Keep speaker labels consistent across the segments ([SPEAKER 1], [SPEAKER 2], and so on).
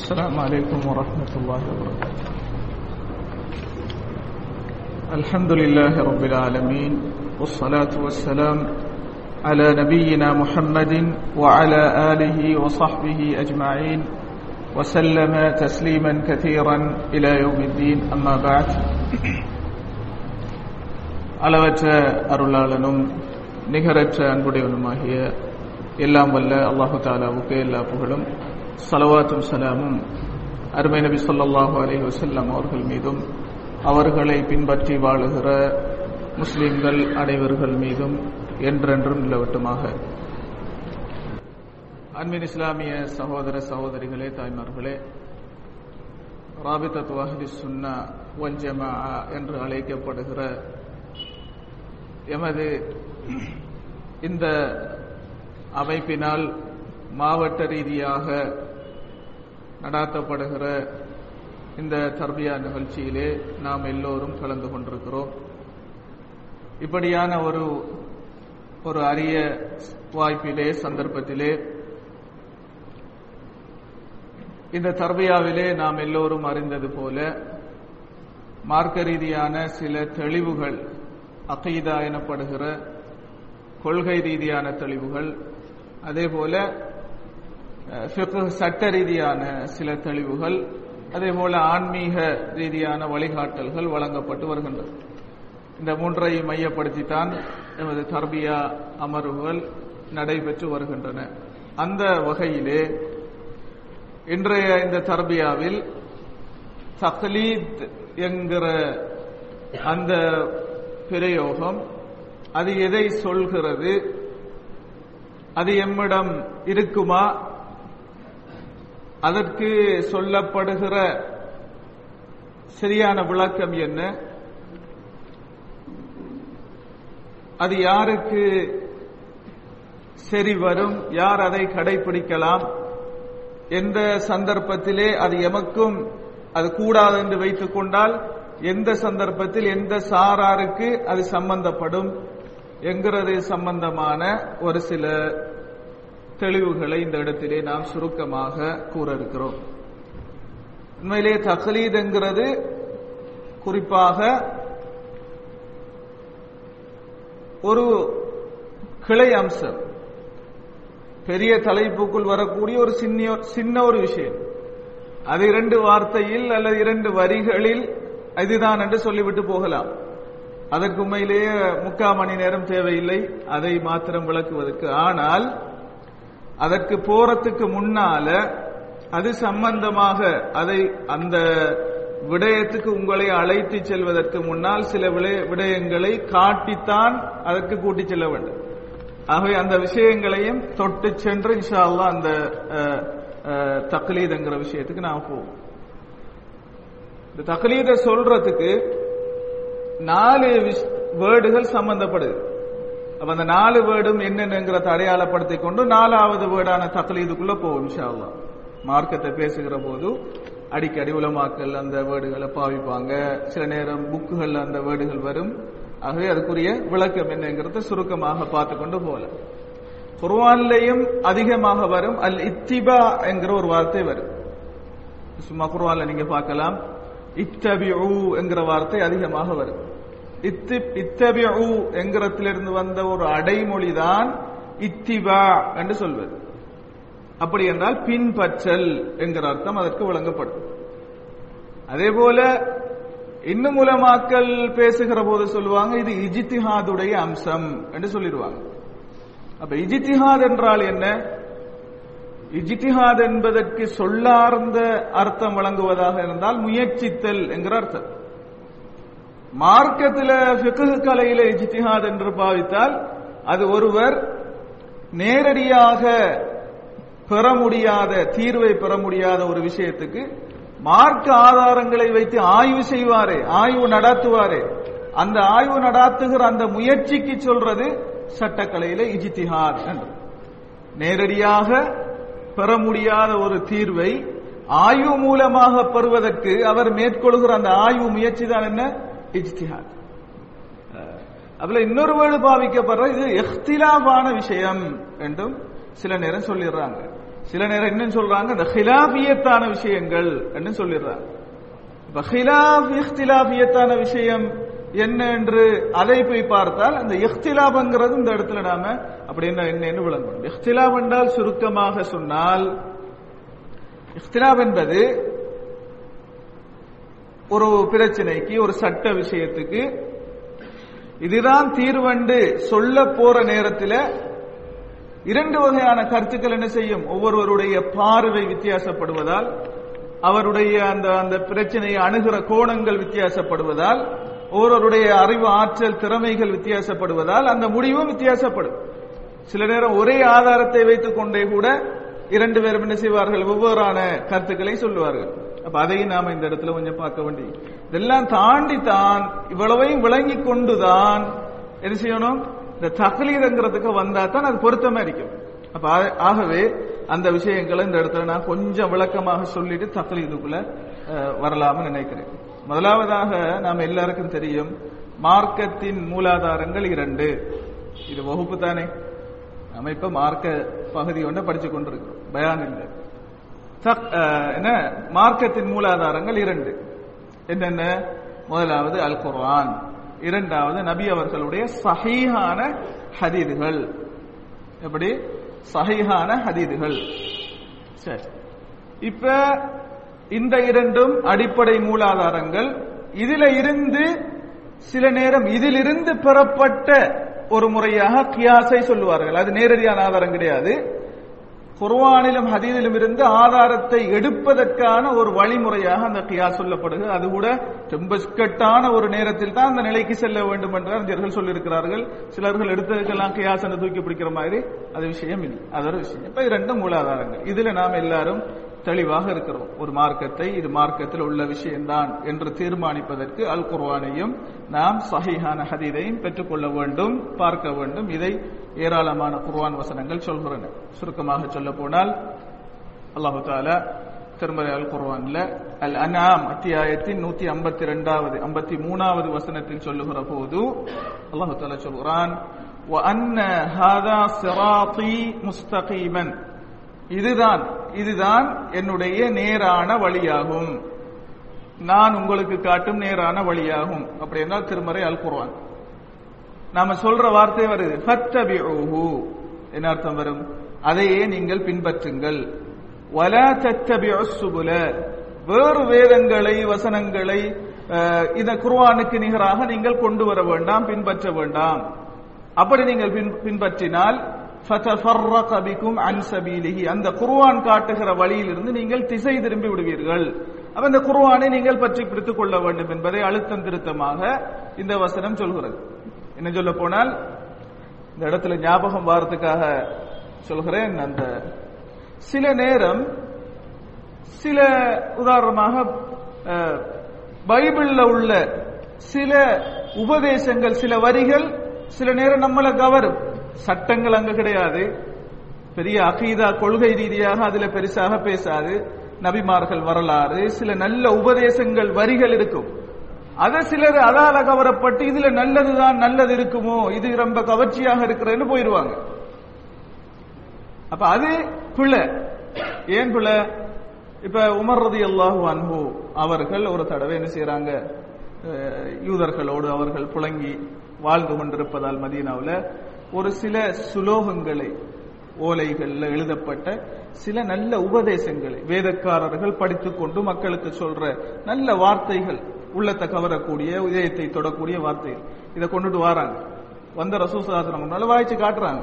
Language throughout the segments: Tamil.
[SPEAKER 1] السلام عليكم ورحمة الله وبركاته الحمد لله رب العالمين والصلاة والسلام على نبينا محمد وعلى آله وصحبه أجمعين وسلم تسليما كثيرا إلى يوم الدين أما بعد அளவற்ற அருளாளனும் நிகரற்ற அன்புடையவனுமாகிய எல்லாம் வல்ல அல்லாஹு தாலாவுக்கு எல்லா புகழும் சலவாத்தும் சலாமும் அருமை நபி சொல்லாஹு அலைஹி வசல்லம் அவர்கள் மீதும் அவர்களை பின்பற்றி வாழுகிற முஸ்லிம்கள் அனைவர்கள் மீதும் என்றென்றும் நிலவட்டுமாக. அன்பின் இஸ்லாமிய சகோதர சகோதரிகளே தாய்மார்களே ராபிதத் வஹதி சுன்னா வஞ்சமா என்று அழைக்கப்படுகிற எமது இந்த அமைப்பினால் மாவட்ட ரீதியாக நடாத்தப்படுகிற இந்த தர்பியா நிகழ்ச்சியிலே நாம் எல்லோரும் கலந்து கொண்டிருக்கிறோம். இப்படியான ஒரு ஒரு அரிய வாய்ப்பிலே சந்தர்ப்பத்திலே இந்த தர்பியாவிலே நாம் எல்லோரும் அறிந்தது போல மார்க்க ரீதியான சில தெளிவுகள் அகைதா எனப்படுகிற கொள்கை ரீதியான தெளிவுகள் அதே போல சட்ட ரீதியான சில தெளிவுகள் அதே போல ஆன்மீக ரீதியான வழிகாட்டல்கள் வழங்கப்பட்டு வருகின்றது. இந்த மூன்றை மையப்படுத்தித்தான் எமது தர்பியா அமர்வுகள் நடைபெற்று வருகின்றன. அந்த வகையிலே இன்றைய இந்த தர்பியாவில் தக்லீத் என்கிற அந்த பிரயோகம் அது எதை சொல்கிறது அது எம்மிடம் இருக்குமா அதற்கு சொல்லப்படுகிற சரியான விளக்கம் என்ன? அது யாருக்கு சரி வரும்? யார் அதை கடைபிடிக்கலாம் எந்த சந்தர்ப்பத்திலே அது எமக்கும் அது கூடாது என்று வைத்துக் கொண்டால் எந்த சந்தர்ப்பத்தில் எந்த சாராருக்கு அது சம்பந்தப்படும் என்கிறது சம்பந்தமான ஒரு சில தெளிவுகளை இந்த இடத்திலே நாம் சுருக்கமாக கூற இருக்கிறோம். உண்மையிலே தக்லீத் என்கிறது குறிப்பாக ஒரு கிளை அம்சம். பெரிய தலைப்புக்குள் வரக்கூடிய ஒரு சின்ன சின்ன ஒரு விஷயம். அது இரண்டு வார்த்தையில் அல்லது இரண்டு வரிகளில் இதுதான் என்று சொல்லிவிட்டு போகலாம். அதற்கு உண்மையிலேயே முக்கால் மணி நேரம் தேவையில்லை. அதை மாத்திரம் விளக்குவதற்கு. ஆனால் அதற்கு போறதுக்கு முன்னால அது சம்பந்தமாக அதை அந்த விடயத்துக்கு உங்களை அழைத்து செல்வதற்கு முன்னால் சில விடயங்களை காட்டித்தான் அதற்கு கூட்டி செல்ல வேண்டும். ஆகவே அந்த விஷயங்களையும் தொட்டு சென்று இன்ஷா அல்லா அந்த தக்லீதுங்கிற விஷயத்துக்கு நான் போவோம். இந்த தக்லீதை சொல்றதுக்கு நாலு வேர்டுகள் சம்பந்தப்படுது. அப்ப அந்த நாலு வேர்டும் என்னென்னங்கிறத அடையாளப்படுத்தி கொண்டு நாலாவது வேர்டான தக்லீதுக்குள்ள போவோம் இன்ஷா அல்லா மார்க்கத்தை பேசுகிற போது அடிக்கடி உலமாக்கல் அந்த வேர்டுகளை பாவிப்பாங்க. சில நேரம் புக்குகள் அந்த வேர்டுகள் வரும். ஆகவே அதுக்குரிய விளக்கம் என்னங்கிறத சுருக்கமாக பார்த்து கொண்டு போல குர்வான்லையும் அதிகமாக வரும். அல் இத்திபா என்கிற ஒரு வார்த்தை வரும். சும்மா குர்வான்ல நீங்க பார்க்கலாம். இத்தபிஉ என்கிற வார்த்தை அதிகமாக வரும். இத்தி இத்தபிஉ என்கிறத்திலிருந்து வந்த ஒரு அடைமொழிதான் இத்திபா என்று சொல்வது. அப்படி என்றால் பின்பற்றல் என்கிற அர்த்தம் அதற்கு வழங்கப்படும் அதே போல இன்னும் மூலமாக்கல் பேசுகிற போது சொல்லுவாங்க இது இஜித்திஹாதுடைய அம்சம் என்று சொல்லிடுவாங்க. அப்ப இஜித்திஹாத் என்றால் என்ன? இஜித்திஹாத் என்பதற்கு சொல்லார்ந்த அர்த்தம் வழங்குவதாக இருந்தால் முயற்சித்தல் என்கிற அர்த்தம். மார்க்கத்தில் பிகு கலையில இஜ்திஹாத் என்று பாவித்தால் அது ஒருவர் நேரடியாக பெற முடியாத தீர்வை பெற முடியாத ஒரு விஷயத்துக்கு மார்க்க ஆதாரங்களை வைத்து ஆய்வு செய்வாரே ஆய்வு நடத்துவாரே. அந்த ஆய்வு நடாத்துகிற அந்த முயற்சிக்கு சொல்றது சட்டக்கலையில இஜித்திஹாத் என்று. நேரடியாக பெற முடியாத ஒரு தீர்வை ஆய்வு மூலமாக பெறுவதற்கு அவர் மேற்கொள்கிற அந்த ஆய்வு முயற்சி தான் என்ன? இஜ்திஹாத் அதுல இன்னொரு வேர்டு பாவிக்கப்படுற இது எஹ்திலாபான விஷயம் என்றும் சில நேரம் சொல்லிடுறாங்க. சில நேரம் என்ன சொல்றாங்க? இந்த ஹிலாபியத்தான விஷயங்கள் என்று சொல்லிடுறாங்க. இப்ப ஹிலாப் இஹ்திலாபியத்தான விஷயம் என்ன என்று அதை போய் பார்த்தால் அந்த இஹ்திலாபங்கிறது இந்த இடத்துல நாம அப்படி என்ன என்னன்னு விளங்கணும். இஹ்திலாப் என்றால் சுருக்கமாக சொன்னால் இஹ்திலாப் என்பது ஒரு பிரச்சனைக்கு ஒரு சட்ட விஷயத்துக்கு இதுதான் தீர்வண்டு சொல்ல போற நேரத்தில் இரண்டு வகையான கருத்துக்கள் என்ன செய்யும்? ஒவ்வொருவருடைய பார்வை வித்தியாசப்படுவதால் அவருடைய அந்த அந்த பிரச்சனையை அணுகிற கோணங்கள் வித்தியாசப்படுவதால் ஒவ்வொருவருடைய அறிவு ஆற்றல் திறமைகள் வித்தியாசப்படுவதால் அந்த முடிவும் வித்தியாசப்படும். சில நேரம் ஒரே ஆதாரத்தை வைத்துக் கொண்டே கூட இரண்டு பேரும் என்ன செய்வார்கள்? வெவ்வேறான கருத்துக்களை சொல்லுவார்கள். அப்ப அதையும் நாம இந்த இடத்துல கொஞ்சம் பார்க்க வேண்டி இதெல்லாம் தாண்டி தான் இவ்வளவையும் விளங்கி கொண்டுதான் என்ன செய்யணும் இந்த தகலீதுங்கிறதுக்கு வந்தா தான் அது பொருத்தமா இருக்கும் அப்ப ஆகவே அந்த விஷயங்களை இந்த இடத்துல நான் கொஞ்சம் விளக்கமாக சொல்லிட்டு தகலீதுக்குள்ள வரலாம்னு நினைக்கிறேன் முதலாவதாக நாம் எல்லாருக்கும் தெரியும் மார்க்கத்தின் மூலாதாரங்கள் இரண்டு இது வகுப்பு தானே நம்ம இப்ப மார்க்க பகுதி ஒன்று படிச்சு கொண்டிருக்கிறோம் பயான் இல்லை என்ன? மார்க்கத்தின் மூலாதாரங்கள் இரண்டு. என்னென்ன? முதலாவது அல் குர்ஆன் இரண்டாவது நபி அவர்களுடைய சஹீஹான ஹதீதுகள். எப்படி? சஹீஹான ஹதீதுகள். சரி. இப்ப இந்த இரண்டும் அடிப்படை மூலாதாரங்கள். இதுல இருந்து சில நேரம் இதிலிருந்து பெறப்பட்ட ஒரு முறையாக கியாசை சொல்லுவார்கள். அது நேரடியான ஆதாரம் கிடையாது. குர்வானிலும் ஹதீதிலும் இருந்து ஆதாரத்தை எடுப்பதற்கான ஒரு வழிமுறையாக அந்த கியா சொல்லப்படுகிறது அது கூட ரொம்ப இக்கட்டான ஒரு நேரத்தில் தான் அந்த நிலைக்கு செல்ல வேண்டும் என்று அறிஞர்கள் சொல்லியிருக்கிறார்கள். சிலர்கள் எடுத்ததுக்கெல்லாம் கியாஸ் என்று தூக்கி பிடிக்கிற மாதிரி. அது விஷயம் இல்லை. அது ஒரு விஷயம். இப்ப இரண்டும் மூலாதாரங்கள். இதுல நாம் எல்லாரும் தெளிவாக இருக்கிறோம் ஒரு மார்க்கத்தை இது மார்க்கத்தில் உள்ள விஷயம்தான் என்று தீர்மானிப்பதற்கு அல் குர்ஆனையும் நாம் சஹீஹான ஹதீதையும் பெற்றுக்கொள்ள வேண்டும் பார்க்க வேண்டும் இதை ஏராளமான குர்ஆன் வசனங்கள் சொல்கிறன சுருக்கமாக சொல்ல போனால் அல்லாஹு தாலா திருமலை அல் குர்ஆன்ல அல் அனாம் அத்தியாயத்தின் நூத்தி ஐம்பத்தி ரெண்டாவது ஐம்பத்தி மூணாவது வசனத்தில் சொல்லுகிற போது அல்லாஹு தாலா சொல்கிறான் وَأَنَّ هَذَا صِرَاطِي مُسْتَقِيمًا இதுதான் இதுதான் என்னுடைய நேரான வழியாகும். நான் உங்களுக்கு காட்டும் நேரான வழியாகும். அப்படி என்றால் திருமறை அல் குர்ஆன் நாம சொல்ற வார்த்தை வருது ஃபத்தபிஊஹு. என்ன அர்த்தம் வரும்? அதையே நீங்கள் பின்பற்றுங்கள். வலா தத்தபிஉஸ் சுபுல வேறு வேதங்களை வசனங்களை இந்த குர்வானுக்கு நிகராக நீங்கள் கொண்டு வர வேண்டாம் பின்பற்ற வேண்டாம். அப்படி நீங்கள் பின்- பின்பற்றினால் ஃபதஃபர்ரக பிகும் அன் அந்த குர்வான் காட்டுகிற வழியிலிருந்து நீங்கள் திசை திரும்பி விடுவீர்கள். அப்ப இந்த குர்ஆனை நீங்கள் பற்றி பிடித்துக் கொள்ள வேண்டும் என்பதை அழுத்தம் திருத்தமாக இந்த வசனம் சொல்கிறது. என்ன சொல்ல போனால் இந்த இடத்துல ஞாபகம் வாரத்துக்காக சொல்கிறேன். அந்த சில நேரம் சில உதாரணமாக பைபிளில் பைபிள்ல உள்ள சில உபதேசங்கள் சில வரிகள் சில நேரம் நம்மளை கவரும். சட்டங்கள் அங்க கிடையாது. பெரிய அகீதா கொள்கை ரீதியாக அதுல பெருசாக பேசாது. நபிமார்கள் வரலாறு சில நல்ல உபதேசங்கள் வரிகள் இருக்கும். அத சிலர் அதால கவரப்பட்டு இதுல நல்லதுதான் நல்லது இருக்குமோ இது ரொம்ப கவர்ச்சியாக இருக்கிறேன்னு போயிருவாங்க. அப்ப அது பிள்ளை ஏன் பிள்ளை இப்ப உமர் ரதி அல்லாஹு அவர்கள் ஒரு தடவை என்ன செய்யறாங்க அஹ், யூதர்களோடு அவர்கள் புழங்கி வாழ்ந்து கொண்டிருப்பதால் மதீனாவுல ஒரு சில சுலோகங்களை ஓலைகள்ல எழுதப்பட்ட சில நல்ல உபதேசங்களை வேதக்காரர்கள் படித்துக்கொண்டு மக்களுக்கு சொல்ற நல்ல வார்த்தைகள் உள்ளத்தை கவரக்கூடிய இதயத்தை தொடக்கூடிய வார்த்தைகள். இதை கொண்டுட்டு வராங்க. வந்த ரசூசாசனம் முன்னால வாய்ச்சி காட்டுறாங்க.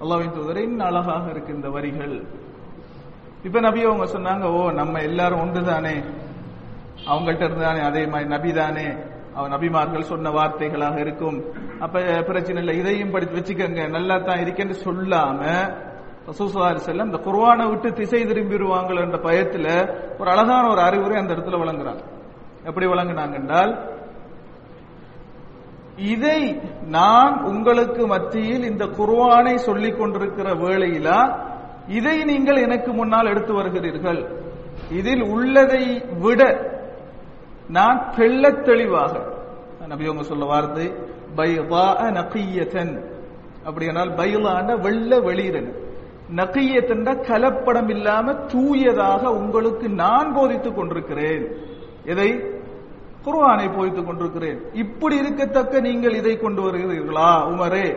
[SPEAKER 1] அல்லாவின் தூதரை இன்னும் அழகாக இருக்கு இந்த வரிகள். இப்ப நபி அவங்க சொன்னாங்க ஓ நம்ம எல்லாரும் ஒன்றுதானே? அவங்கள்ட்ட இருந்தானே அதே மாதிரி நபி தானே? நபிமார்கள் சொன்ன வார்த்தைகளாக இருக்கும். அப்ப பிரச்சனை இல்லை. இதையும் படித்து வச்சுக்கோங்க. நல்லா தான் இருக்கேன்னு சொல்லாம ரசூசுல்லாஹி செல்லம் இந்த குர்வானை விட்டு திசை திரும்பிடுவாங்கள் என்ற பயத்துல ஒரு அழகான ஒரு அறிவுரை அந்த இடத்துல வழங்குறாங்க. எப்படி வழங்குனாங்க என்றால் இதை நான் உங்களுக்கு மத்தியில் இந்த குர்வானை சொல்லிக் கொண்டிருக்கிற வேளையிலா இதை நீங்கள் எனக்கு முன்னால் எடுத்து வருகிறீர்கள். இதில் உள்ளதை விட நான் தெள்ள தெளிவாக நபி அவங்க சொல்ல வார்த்தை பைதா நகியத்தன் அப்படியானால் பைலான வெள்ள வெளியிறன். நகியத்தன்ற கலப்படம் இல்லாம தூயதாக உங்களுக்கு நான் போதித்துக் கொண்டிருக்கிறேன். எதை? குர்ஆனை போதித்துக் கொண்டிருக்கிறேன். இப்படி இருக்கத்தக்க நீங்கள் இதை கொண்டு வருகிறீர்களா? உமரே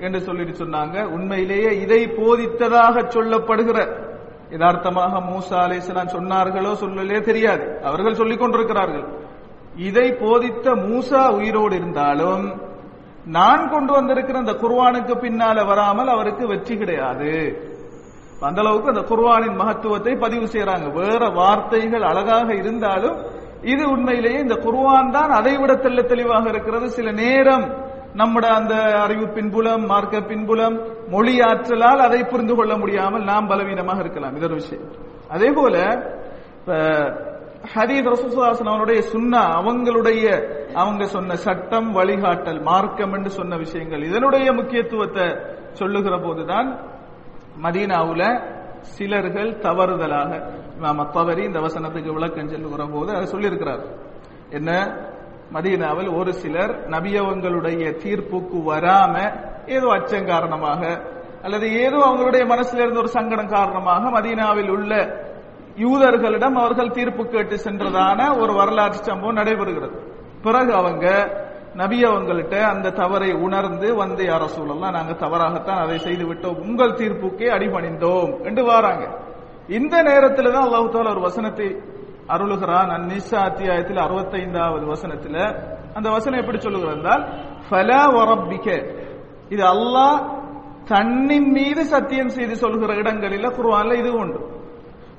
[SPEAKER 1] என்று சொல்லிட்டு சொன்னாங்க. உண்மையிலேயே இதை போதித்ததாக சொல்லப்படுகிற யதார்த்தமாக மூசா அலைஹிஸ்ஸலாம் சொன்னார்களோ சொல்லலே தெரியாது. அவர்கள் சொல்லிக் கொண்டிருக்கிறார்கள். இதை போதித்த மூசா உயிரோடு இருந்தாலும் நான் கொண்டு வந்திருக்கிற அந்த குர்வானுக்கு பின்னால வராமல் அவருக்கு வெற்றி கிடையாது. அந்த அளவுக்கு அந்த குர்வானின் மகத்துவத்தை பதிவு செய்யறாங்க வேற வார்த்தைகள் அழகாக இருந்தாலும் இது உண்மையிலேயே இந்த குர்வான் தான் அதை விட தெள்ள தெளிவாக இருக்கிறது. சில நேரம் நம்முடைய அந்த அறிவு பின்புலம் மார்க்க பின்புலம் மொழி ஆற்றலால் அதை புரிந்து கொள்ள முடியாமல் நாம் பலவீனமாக இருக்கலாம். இது ஒரு விஷயம். அதே போல இப்ப ஹரீத் ரசூசுல்லாசன் அவருடைய அவங்களுடைய அவங்க சொன்ன சட்டம் வழிகாட்டல் மார்க்கம் என்று சொன்ன விஷயங்கள் இதனுடைய முக்கியத்துவத்தை சொல்லுகிற போதுதான் மதீனாவுல சிலர்கள் தவறுதலாக இமாம் அத்தவரி இந்த வசனத்துக்கு விளக்கம் சொல்லுகிற போது அதை சொல்லியிருக்கிறார். என்ன? மதீனாவில் ஒரு சிலர் நபியவங்களுடைய தீர்ப்புக்கு வராம ஏதோ அச்சம் காரணமாக அல்லது ஏதோ அவங்களுடைய மனசுல இருந்த ஒரு சங்கடம் காரணமாக மதீனாவில் உள்ள யூதர்களிடம் அவர்கள் தீர்ப்பு கேட்டு சென்றதான ஒரு வரலாற்று சம்பவம் நடைபெறுகிறது. பிறகு அவங்க நபி அவங்கள்ட்ட அந்த தவறை உணர்ந்து வந்து யார சூழல்லாம் நாங்க தவறாகத்தான் அதை செய்து விட்டோம் உங்கள் தீர்ப்புக்கே அடிபணிந்தோம். என்று வாராங்க. இந்த நேரத்தில் தான் அல்லாஹு ஒரு வசனத்தை அருளுகிறான். அந்நிசா அத்தியாயத்தில் அறுபத்தைந்தாவது வசனத்துல அந்த வசனம் எப்படி சொல்லுகிறது என்றால் ஃபலா வரப்பிக்க. இது அல்லாஹ் தன்னின் மீது சத்தியம் செய்து சொல்கிற இடங்களில் குர்ஆன்ல இது உண்டு.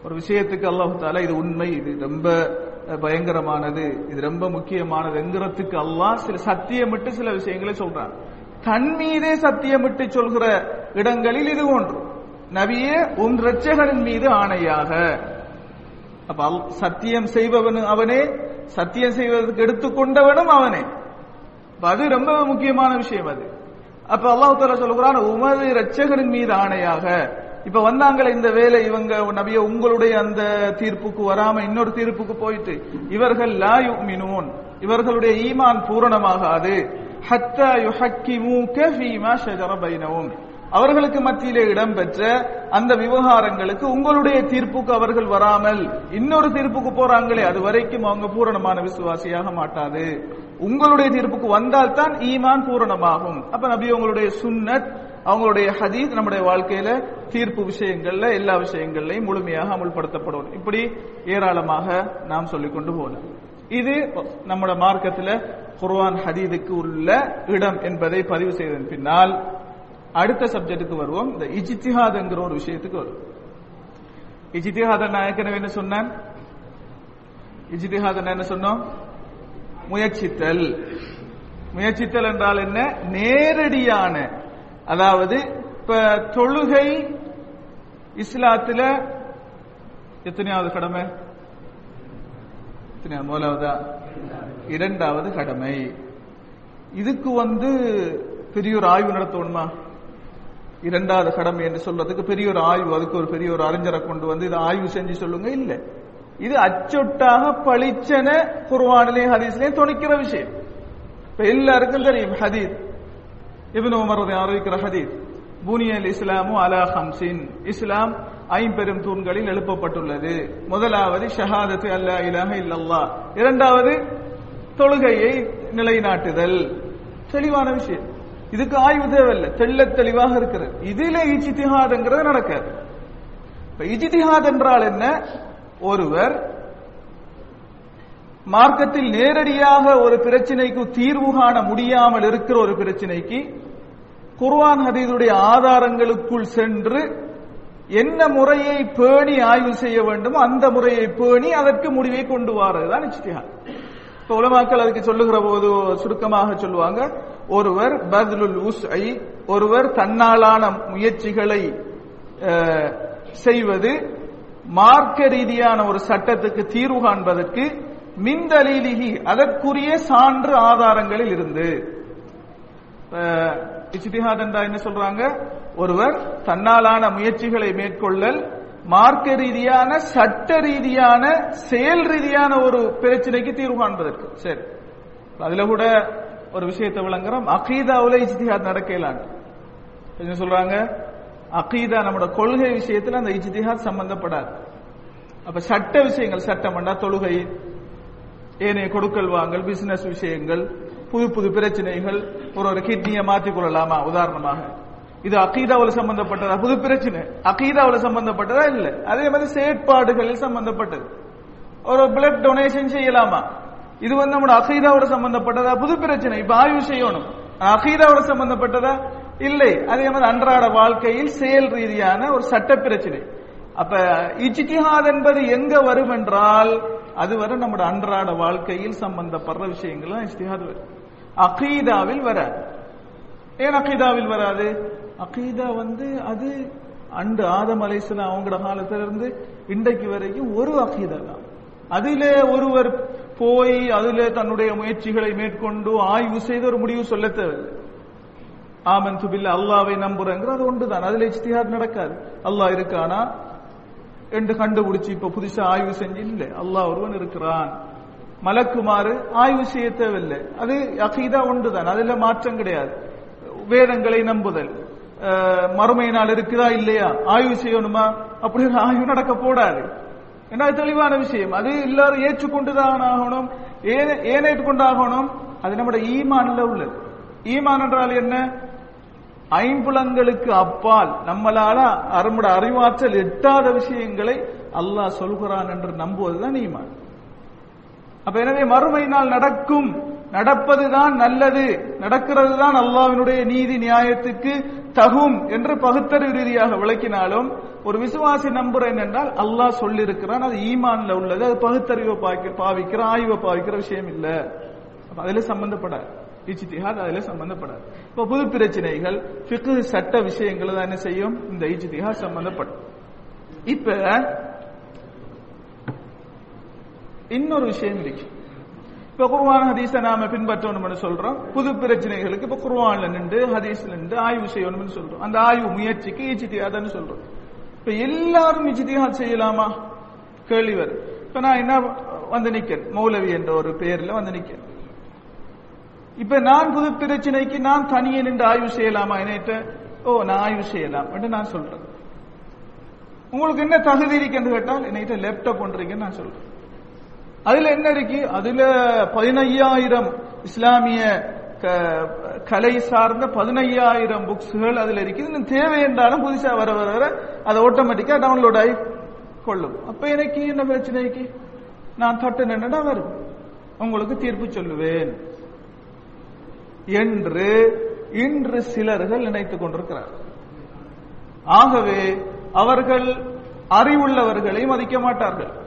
[SPEAKER 1] ஒரு விஷயத்துக்கு அல்லாஹு தாலா இது உண்மை இது ரொம்ப பயங்கரமானது இது ரொம்ப முக்கியமானது என்கிறதுக்கு அல்லாஹ் சில சத்தியமிட்டு சில விஷயங்களை சொல்றான். தன் மீதே சத்தியமிட்டு சொல்கிற இடங்களில் இது ஒன்று. நபியே உன் இரட்சகனின் மீது ஆணையாக. அப்ப அல்- சத்தியம் செய்பவன் அவனே சத்தியம் செய்வதற்கு எடுத்துக்கொண்டவனும் அவனே அது ரொம்ப முக்கியமான விஷயம் அது அப்ப அல்லாஹு தாலா சொல்லுகிறான் உமது ரச்சகரின் மீது ஆணையாக இப்ப வந்தாங்களே இந்த வேலை இவங்க நபிய உங்களுடைய அந்த தீர்ப்புக்கு வராம இன்னொரு தீர்ப்புக்கு போயிட்டு இவர்கள் லா யுமினூன் இவர்களுடைய ஈமான் பூரணமாகாது ஹத்தா யுஹக்கிமூக ஃபீமா ஷஜர பைனவும் அவர்களுக்கு மத்தியிலே இடம்பெற்ற அந்த விவகாரங்களுக்கு உங்களுடைய தீர்ப்புக்கு அவர்கள் வராமல் இன்னொரு தீர்ப்புக்கு போறாங்களே அது வரைக்கும் அவங்க பூரணமான விசுவாசியாக மாட்டாது. உங்களுடைய தீர்ப்புக்கு வந்தால் தான் ஈமான் பூரணமாகும். அப்ப நபி உங்களுடைய சுன்னத் அவங்களுடைய ஹதீஸ் நம்முடைய வாழ்க்கையில தீர்ப்பு விஷயங்கள்ல எல்லா விஷயங்கள்லையும் முழுமையாக அமுல்படுத்தப்படும். இப்படி ஏராளமாக நாம் சொல்லிக் கொண்டு போனோம் இது நம்முடைய மார்க்கத்துல குர்வான் ஹதீதுக்கு உள்ள இடம் என்பதை பதிவு செய்ததன் பின்னால் அடுத்த சப்ஜெக்டுக்கு வருவோம். இந்த இஜித்திஹாதங்கிற ஒரு விஷயத்துக்கு வரும் இஜித்திஹாத நான் ஏற்கனவே என்ன சொன்னேன் இஜித்திஹாத என்ன சொன்னோம்? முயற்சித்தல். முயற்சித்தல் என்றால் என்ன? நேரடியான அதாவது இப்ப தொழுகை இஸ்லாத்துல எத்தனையாவது கடமை? எத்தனையாவது முதலாவதா? இரண்டாவது கடமை. இதுக்கு வந்து பெரிய ஒரு ஆய்வு நடத்தணுமா? இரண்டாவது கடமை என்று சொல்றதுக்கு பெரிய ஒரு ஆய்வு அதுக்கு ஒரு பெரிய ஒரு அறிஞரை கொண்டு வந்து இதை ஆய்வு செஞ்சு சொல்லுங்க. இல்ல. இது அச்சொட்டாக பளிச்சென குர்வானிலையும் ஹதீஸ்லயும் துணிக்கிற விஷயம். இப்ப எல்லாருக்கும் தெரியும் ஹதீத். இபின் உமர் அறிவிக்கிற ஹதீத். பூனியல் இஸ்லாமு அலா ஹம்சின். இஸ்லாம் ஐம்பெரும் தூண்களில் எழுப்பப்பட்டுள்ளது. முதலாவது ஷஹாதத்து அல்லா இலாக இல்லல்லா இரண்டாவது தொழுகையை நிலைநாட்டுதல். தெளிவான விஷயம். இதுக்கு ஆய்வு தேவையில்லை. தெள்ள தெளிவாக இருக்கிறது இதுல இஜ்திஹாத்ங்கிறது நடக்காது. இப்ப இஜ்திஹாத் என்றால் என்ன? ஒருவர் மார்க்கத்தில் நேரடியாக ஒரு பிரச்சனைக்கு தீர்வு காண முடியாமல் இருக்கிற ஒரு பிரச்சனைக்கு குர்வான் ஹதீதுடைய ஆதாரங்களுக்குள் சென்று என்ன முறையை பேணி ஆய்வு செய்ய வேண்டுமோ அந்த முறையை பேணி அதற்கு முடிவை கொண்டு வாரதுதான் இஜ்திஹாத். இப்ப உலமாக்கள் அதுக்கு சொல்லுகிற போது சுருக்கமாக சொல்லுவாங்க ஒருவர் பத்லுல் ஐ ஒருவர் தன்னாலான முயற்சிகளை செய்வது மார்க்க ரீதியான ஒரு சட்டத்துக்கு தீர்வு காண்பதற்கு மின்தலீலிகி அதற்குரிய சான்று ஆதாரங்களில் இருந்து. இஜ்திஹாத் என்றா என்ன சொல்றாங்க? ஒருவர் தன்னாலான முயற்சிகளை மேற்கொள்ளல் மார்க்க ரீதியான சட்ட ரீதியான செயல் ரீதியான ஒரு பிரச்சனைக்கு தீர்வு காண்பதற்கு. சரி. அதுல கூட ஒரு விஷயத்தை விளங்குறோம். அகீதாவுல இஜ்திஹாத் நடக்கலான். என்ன சொல்றாங்க? அகீதா நம்மளோட கொள்கை விஷயத்துல அந்த இஜ்திஹாத் சம்பந்தப்படாது. அப்ப சட்ட விஷயங்கள் சட்டமண்டா தொழுகை ஏனைய கொடுக்கல் வாங்கல் பிசினஸ் விஷயங்கள் புது புது பிரச்சனைகள் ஒரு ஒரு கிட்னியை மாற்றிக் கொள்ளலாமா? உதாரணமாக. இது அகீதாவில் சம்பந்தப்பட்டதா? புது பிரச்சனை. அகீதாவில் சம்பந்தப்பட்டதா? இல்ல. அதே மாதிரி செயற்பாடுகளில் சம்பந்தப்பட்டது. ஒரு பிளட் டொனேஷன் செய்யலாமா? இது வந்து நம்ம அகீதாவோட சம்பந்தப்பட்டதா? புது பிரச்சனை. இப்ப ஆய்வு செய்யணும். அகீதாவோட சம்பந்தப்பட்டதா? இல்லை. அதே மாதிரி அன்றாட வாழ்க்கையில் செயல் ரீதியான ஒரு சட்ட பிரச்சனை. அப்ப இஜ்திஹாத் என்பது எங்க வரும் என்றால் அது வரை நம்முடைய அன்றாட வாழ்க்கையில் சம்பந்தப்படுற விஷயங்கள் இஜ்திஹாத் வரும். அகீதாவில் வராது. ஏன் அகீதாவில் வராது? அகீதா வந்து அது அண்டு ஆதம் அலைசலாம் அவங்களோட காலத்துல இருந்து இன்றைக்கு வரைக்கும் ஒரு அகீதா தான். அதிலே ஒருவர் போய் அதுல தன்னுடைய முயற்சிகளை மேற்கொண்டு ஆய்வு செய்து ஒரு முடிவு சொல்ல தேவையில்லை. ஆமன் துபில்ல அல்லாவை நம்புறேங்கிற அது ஒன்றுதான் அதுல இஜ்திஹாத் நடக்காது. அல்லாஹ் இருக்கானா? என்று கண்டுபிடிச்சு இப்ப புதுசா ஆய்வு செஞ்சு இல்லை. அல்லாஹ் ஒருவன் இருக்கிறான். மலக்குமாறு ஆய்வு செய்ய தேவையில்லை. அது அகீதா ஒன்றுதான் அதுல மாற்றம் கிடையாது. வேதங்களை நம்புதல். மறுமை நாள் இருக்குதா இல்லையா? ஆய்வு செய்யணுமா? அப்படின்னு ஆய்வு நடக்க போடாது. ஏன்னா தெளிவான விஷயம். அது எல்லாரும் ஏற்றுக்கொண்டுதான் ஆகணும். ஏன் கொண்டாகணும் அது நம்முடைய ஈமான்ல உள்ளது. ஈமான் என்றால் என்ன? ஐம்புலங்களுக்கு அப்பால் நம்மளால அறமுட அறிவாற்றல் எட்டாத விஷயங்களை அல்லாஹ் சொல்கிறான் என்று நம்புவதுதான் ஈமான். அப்ப எனவே மறுமை நாள் நடக்கும். நடப்பதுதான் நல்லது. நடக்கிறது தான் அல்லாவினுடைய நீதி நியாயத்துக்கு தகும் என்று பகுத்தறிவு ரீதியாக விளக்கினாலும் ஒரு விசுவாசி நம்புறேன் என்றால் அல்லாஹ் சொல்லியிருக்கிறான் அது ஈமான்ல உள்ளது அது பகுத்தறிவை பாவிக்கிற ஆய்வை பாவிக்கிற விஷயம் இல்ல. அதுல சம்பந்தப்படாது. இஜ்திஹாத் அதுல சம்பந்தப்படாது. இப்ப புது பிரச்சனைகள் பிக்கு சட்ட விஷயங்கள் தான் என்ன செய்யும்? இந்த இஜ்திஹாத் சம்பந்தப்படும். இப்ப இன்னொரு விஷயம் இருக்கு. இப்ப குர்வான் ஹதீஸை நாம பின்பற்றணும்னு சொல்றோம். புது பிரச்சனைகளுக்கு இப்ப குர்வான்ல நின்று ஹதீஸ்ல நின்று ஆய்வு செய்யணும்னு சொல்றோம். அந்த ஆய்வு முயற்சிக்கு இஜ்திஹாத்னு சொல்றோம். இப்ப எல்லாரும் இஜ்திஹாத் செய்யலாமா? கேள்வி வரும் இப்ப நான் என்ன வந்து நிக்கேன்? மௌலவி என்ற ஒரு பெயர்ல வந்து நிக்கேன். இப்ப நான் புது பிரச்சனைக்கு நான் தனியே நின்று ஆய்வு செய்யலாமா? என்னிட்ட ஓ நான் ஆய்வு செய்யலாம் என்று நான் சொல்றேன். உங்களுக்கு என்ன தகுதி இருக்குன்னு கேட்டால் என்னைட்ட லேப்டாப் ஒன்றுங்கன்னு நான் சொல்றேன். அதுல என்ன இருக்கு? அதுல பதினையாயிரம் இஸ்லாமிய கலை சார்ந்த பதினையாயிரம் புக்ஸ்கள் அதுல இருக்கு. இன்னும் தேவை என்றாலும் புதுசா வர வர வர அதை ஆட்டோமேட்டிக்கா டவுன்லோட் ஆகி கொள்ளும். அப்ப எனக்கு என்ன பிரச்சனைக்கு நான் தொட்டு நின்றுடா வரும். உங்களுக்கு தீர்ப்பு சொல்லுவேன். என்று இன்று சிலர்கள் நினைத்துக் கொண்டிருக்கிறார். ஆகவே அவர்கள் அறிவுள்ளவர்களை மதிக்க மாட்டார்கள்.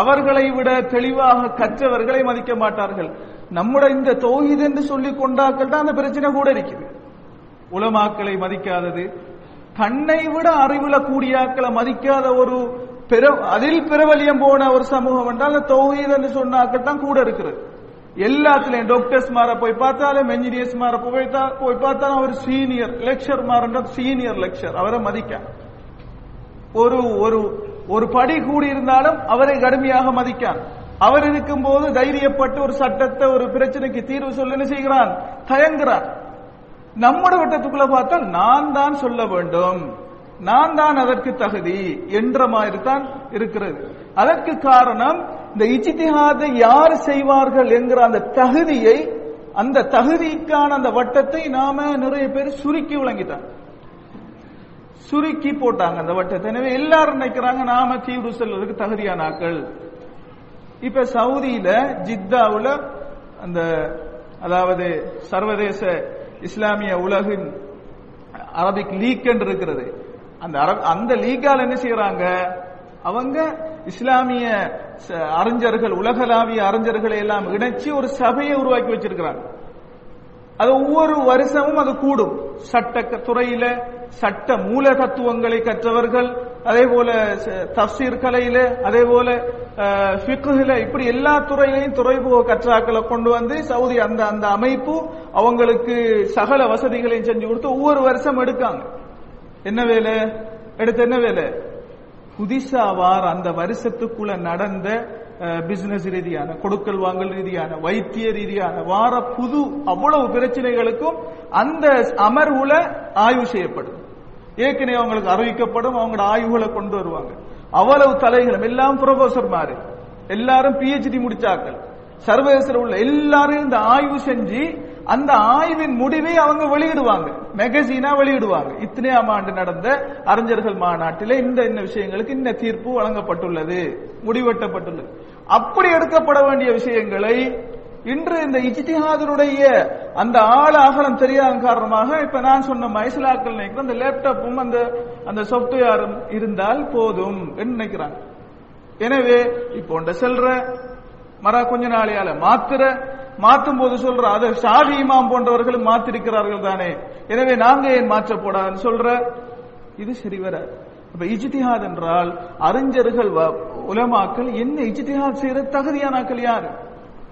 [SPEAKER 1] அவர்களை விட தெளிவாக கற்றவர்களை மதிக்க மாட்டார்கள். நம்முடைய இந்த தோஹித் என்று சொல்லிக் கொண்டாக்கள் தான் அந்த பிரச்சனை கூட இருக்குது. உலமாக்களை மதிக்காதது தன்னை விட அறிவுல கூடியாக்களை மதிக்காத ஒரு பெரு அதில் பிரபலியம் போன ஒரு சமூகம் என்றால் தௌஹீத் என்று சொன்னாக்கள் தான் கூட இருக்கிறது. எல்லாத்துலயும் டாக்டர்ஸ் மாற போய் பார்த்தாலும் என்ஜினியர்ஸ் மாற போய் போய் பார்த்தாலும் அவர் சீனியர் லெக்சர் மாற சீனியர் லெக்சர் அவரை மதிக்க ஒரு ஒரு ஒரு படி கூடியிருந்தாலும் அவரை கடுமையாக மதிக்கான். அவர் இருக்கும் போது தைரியப்பட்டு ஒரு சட்டத்தை ஒரு பிரச்சனைக்கு தீர்வு சொல்ல செய்கிறான்? தயங்குறான் நம்முடைய வட்டத்துக்குள்ள பார்த்தால் நான் தான் சொல்ல வேண்டும். நான் தான் அதற்கு தகுதி என்ற மாதிரி தான் இருக்கிறது. அதற்கு காரணம் இந்த இஜித்திஹாதை யார் செய்வார்கள் என்கிற அந்த தகுதியை அந்த தகுதிக்கான அந்த வட்டத்தை நாம நிறைய பேர் சுருக்கி விளங்கிட்டான் சுருக்கி போட்டாங்க அந்த வட்டத்தை. எனவே எல்லாரும் நினைக்கிறாங்க நாம தீவிர செல்வதற்கு தகுதியான ஆக்கள் இப்ப சவுதியில ஜித்தாவுல அந்த அதாவது சர்வதேச இஸ்லாமிய உலகின் அரபிக் லீக் என்று இருக்கிறது. அந்த அந்த லீக்கால் என்ன செய்யறாங்க? அவங்க இஸ்லாமிய அறிஞர்கள் உலகளாவிய அறிஞர்களை எல்லாம் இணைச்சி ஒரு சபையை உருவாக்கி வச்சிருக்கிறாங்க. அது ஒவ்வொரு வருஷமும் அது கூடும். சட்ட துறையில சட்ட மூல தத்துவங்களை கற்றவர்கள் அதே போல தப்சீர் கலையில அதே போல ஃபிக்குல இப்படி எல்லா துறையிலையும் துறைமுக கற்றாக்களை கொண்டு வந்து சவுதி அந்த அந்த அமைப்பு அவங்களுக்கு சகல வசதிகளையும் செஞ்சு கொடுத்து ஒவ்வொரு வருஷம் எடுக்காங்க. என்ன வேலை? எடுத்து என்ன வேலை? புதிசா வார அந்த வருஷத்துக்குள்ள நடந்த பிசினஸ் ரீதியான கொடுக்கல் வாங்கல் ரீதியான வைத்திய ரீதியான வார புது அவ்வளவு பிரச்சனைகளுக்கும் அந்த அமர்வுல ஆய்வு செய்யப்படும். ஏற்கனவே அவங்களுக்கு அறிவிக்கப்படும் அவங்களோட ஆய்வுகளை கொண்டு வருவாங்க. அவ்வளவு தலைகளும் எல்லாம் ப்ரொஃபசர் மாறு எல்லாரும் பிஹெச்டி முடிச்சாக்கள் சர்வதேசத்தில் உள்ள எல்லாரும் இந்த ஆய்வு செஞ்சு அந்த ஆய்வின் முடிவை அவங்க வெளியிடுவாங்க. மெகசீனா வெளியிடுவாங்க. இத்தனையாம் ஆண்டு நடந்த அறிஞர்கள் மாநாட்டில் இந்த இந்த விஷயங்களுக்கு இந்த தீர்ப்பு வழங்கப்பட்டுள்ளது. முடிவெட்டப்பட்டுள்ளது. அப்படி எடுக்கப்பட வேண்டிய விஷயங்களை இன்று இந்த இஜ்திஹாதனுடைய அந்த ஆழ அகலம் தெரியாத காரணமாக இப்ப நான் சொன்ன மைசிலாக்கள் நினைக்கிற அந்த லேப்டாப்பும் அந்த அந்த சாப்ட்வேரும் இருந்தால் போதும் என்று நினைக்கிறாங்க. எனவே இப்போ இந்த செல்ற மர கொஞ்ச நாளையால மாத்திர மாற்றும் போது சொல்ற அது ஷாதி இமாம் போன்றவர்களும் மாத்திருக்கிறார்கள் தானே. எனவே நாங்க ஏன் மாற்றப்படாதுன்னு சொல்ற? இது சரி வர. அப்ப இஜ்திஹாத் என்றால் அறிஞர்கள் வ- உலமாக்கள் என்ன இஜ்திஹாத் செய்யற தகுதியானாக்கள் யாரு?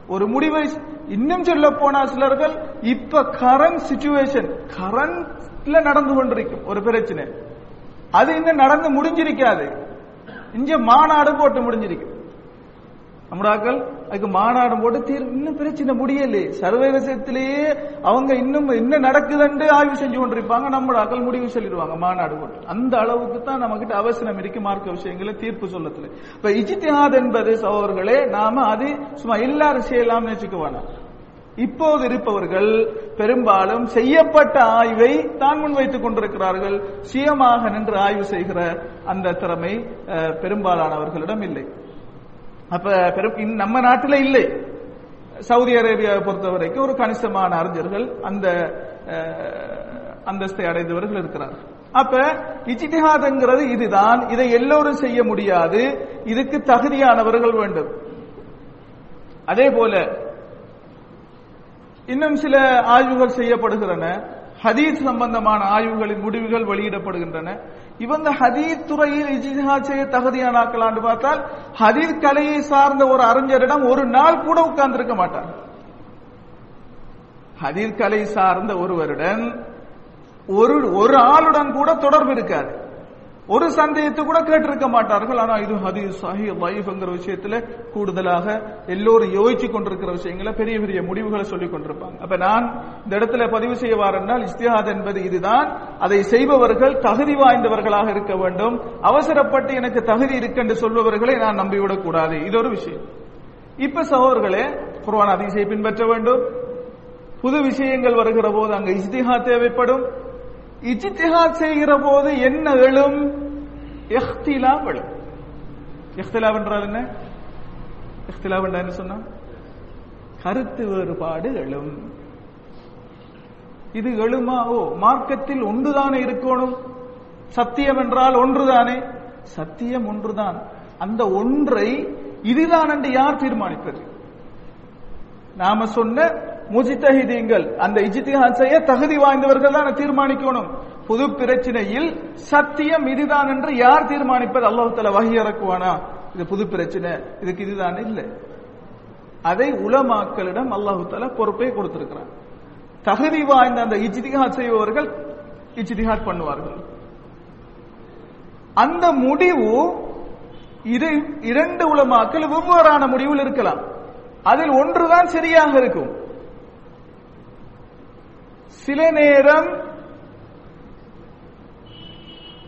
[SPEAKER 1] ஒரு முடிவை இன்னும் சொல்ல போனா சிலர்கள் இப்ப கரண்ட் சிச்சுவேஷன் கரண்ட்ல நடந்து கொண்டிருக்கும். ஒரு பிரச்சனை. அது இன்னும் நடந்து முடிஞ்சிருக்காது. இங்க மாநாடு போட்டு முடிஞ்சிருக்கு. நம்மடாக்கள் அதுக்கு மாநாடு போட்டு தீர்வு இன்னும் பிரச்சனை முடியல. சர்வதேசத்திலேயே அவங்க இன்னும் என்ன நடக்குதுன்னு ஆய்வு செஞ்சு கொண்டிருப்பாங்க. நம்மடாக்கள் முடிவு சொல்லிடுவாங்க மாநாடு போட்டு. அந்த அளவுக்கு தான் நம்ம கிட்ட அவசரம் இருக்கு மார்க்க விஷயங்களை தீர்ப்பு சொல்லத்துல. இப்ப இஜித்திஹாத் என்பது சகோதரர்களே நாம அது சும்மா எல்லாரும் செய்யலாம்னு வச்சுக்க வேணாம் இப்போது இருப்பவர்கள் பெரும்பாலும் செய்யப்பட்ட ஆய்வை தான் முன்வைத்துக் கொண்டிருக்கிறார்கள். சுயமாக நின்று ஆய்வு செய்கிற அந்த திறமை பெரும்பாலானவர்களிடம் இல்லை. அப்ப பெரும் நம்ம நாட்டில் இல்லை. சவுதி அரேபியாவை பொறுத்த வரைக்கும் ஒரு கணிசமான அறிஞர்கள் அந்த அந்தஸ்தை அடைந்தவர்கள் இருக்கிறார்கள். அப்ப இஜ்திஹாத்ங்கிறது இதுதான். இதை எல்லோரும் செய்ய முடியாது. இதுக்கு தகுதியானவர்கள் வேண்டும். அதே போல இன்னும் சில ஆய்வுகள் செய்யப்படுகின்றன. ஹதீஸ் சம்பந்தமான ஆய்வுகளின் முடிவுகள் வெளியிடப்படுகின்றன. இவங்க ஹதீத் துறையில் இஜ்திஹாத் செய்ய தகுதியானாக்கலான்னு பார்த்தால் ஹதீத் கலையை சார்ந்த ஒரு அறிஞரிடம் ஒரு நாள் கூட உட்கார்ந்திருக்க மாட்டார். ஹதீத் கலை சார்ந்த ஒருவருடன் ஒரு ஒரு ஆளுடன் கூட தொடர்பு இருக்காது. ஒரு சந்தேகத்தை கூட கேட்டிருக்க மாட்டார்கள். ஆனா இது ஹதீஸ் சாஹி லைஃப்ங்கிற விஷயத்துல கூடுதலாக எல்லோரும் யோசிச்சு கொண்டிருக்கிற விஷயங்களை பெரிய பெரிய முடிவுகளை சொல்லிக் கொண்டிருப்பாங்க. அப்ப நான் இந்த இடத்துல பதிவு செய்ய வாரென்றால் இஸ்திஹாத் என்பது இதுதான். அதை செய்பவர்கள் தகுதி வாய்ந்தவர்களாக இருக்க வேண்டும். அவசரப்பட்டு எனக்கு தகுதி இருக்கு என்று சொல்பவர்களை நான் நம்பிவிடக் கூடாது. இது ஒரு விஷயம். இப்ப சகோதரர்களே குர்வான் அதிசயை பின்பற்ற வேண்டும். புது விஷயங்கள் வருகிற போது அங்கு இஸ்திஹா தேவைப்படும். இஜித்திஹாத் செய்கிற போது என்ன எழும்? எஹ்திலாப் எழும். எஹ்திலாப் என்றால் என்ன? எஹ்திலாப் என்றால் என்ன சொன்னா? கருத்து வேறுபாடு எழும். இது எழுமா? ஓ மார்க்கத்தில் ஒன்றுதானே இருக்கணும்? சத்தியம் என்றால் ஒன்றுதானே? சத்தியம் ஒன்றுதான். அந்த ஒன்றை இதுதான் என்று யார் தீர்மானிப்பது? நாம சொன்ன முஜித்தஹிதீங்கள் அந்த இஜித்திஹான் செய்ய தகுதி வாய்ந்தவர்கள் தான் தீர்மானிக்கணும். புது பிரச்சனையில் சத்தியம் இதுதான் என்று யார் தீர்மானிப்பது? அல்லாஹ் தஆலா வஹி இறக்குவானா? இது புது பிரச்சனை இதுக்கு இதுதான் இல்லை. அதை உலமாக்களிடம் அல்லாஹு தஆலா பொறுப்பை கொடுத்திருக்கிறான். தகுதி வாய்ந்த அந்த இஜ்திஹாத் செய்பவர்கள் இஜ்திஹாத் பண்ணுவார்கள். அந்த முடிவு இது இரண்டு உலமாக்கள் வெவ்வேறான முடிவில் இருக்கலாம். அதில் ஒன்றுதான் சரியாக இருக்கும். சில நேரம்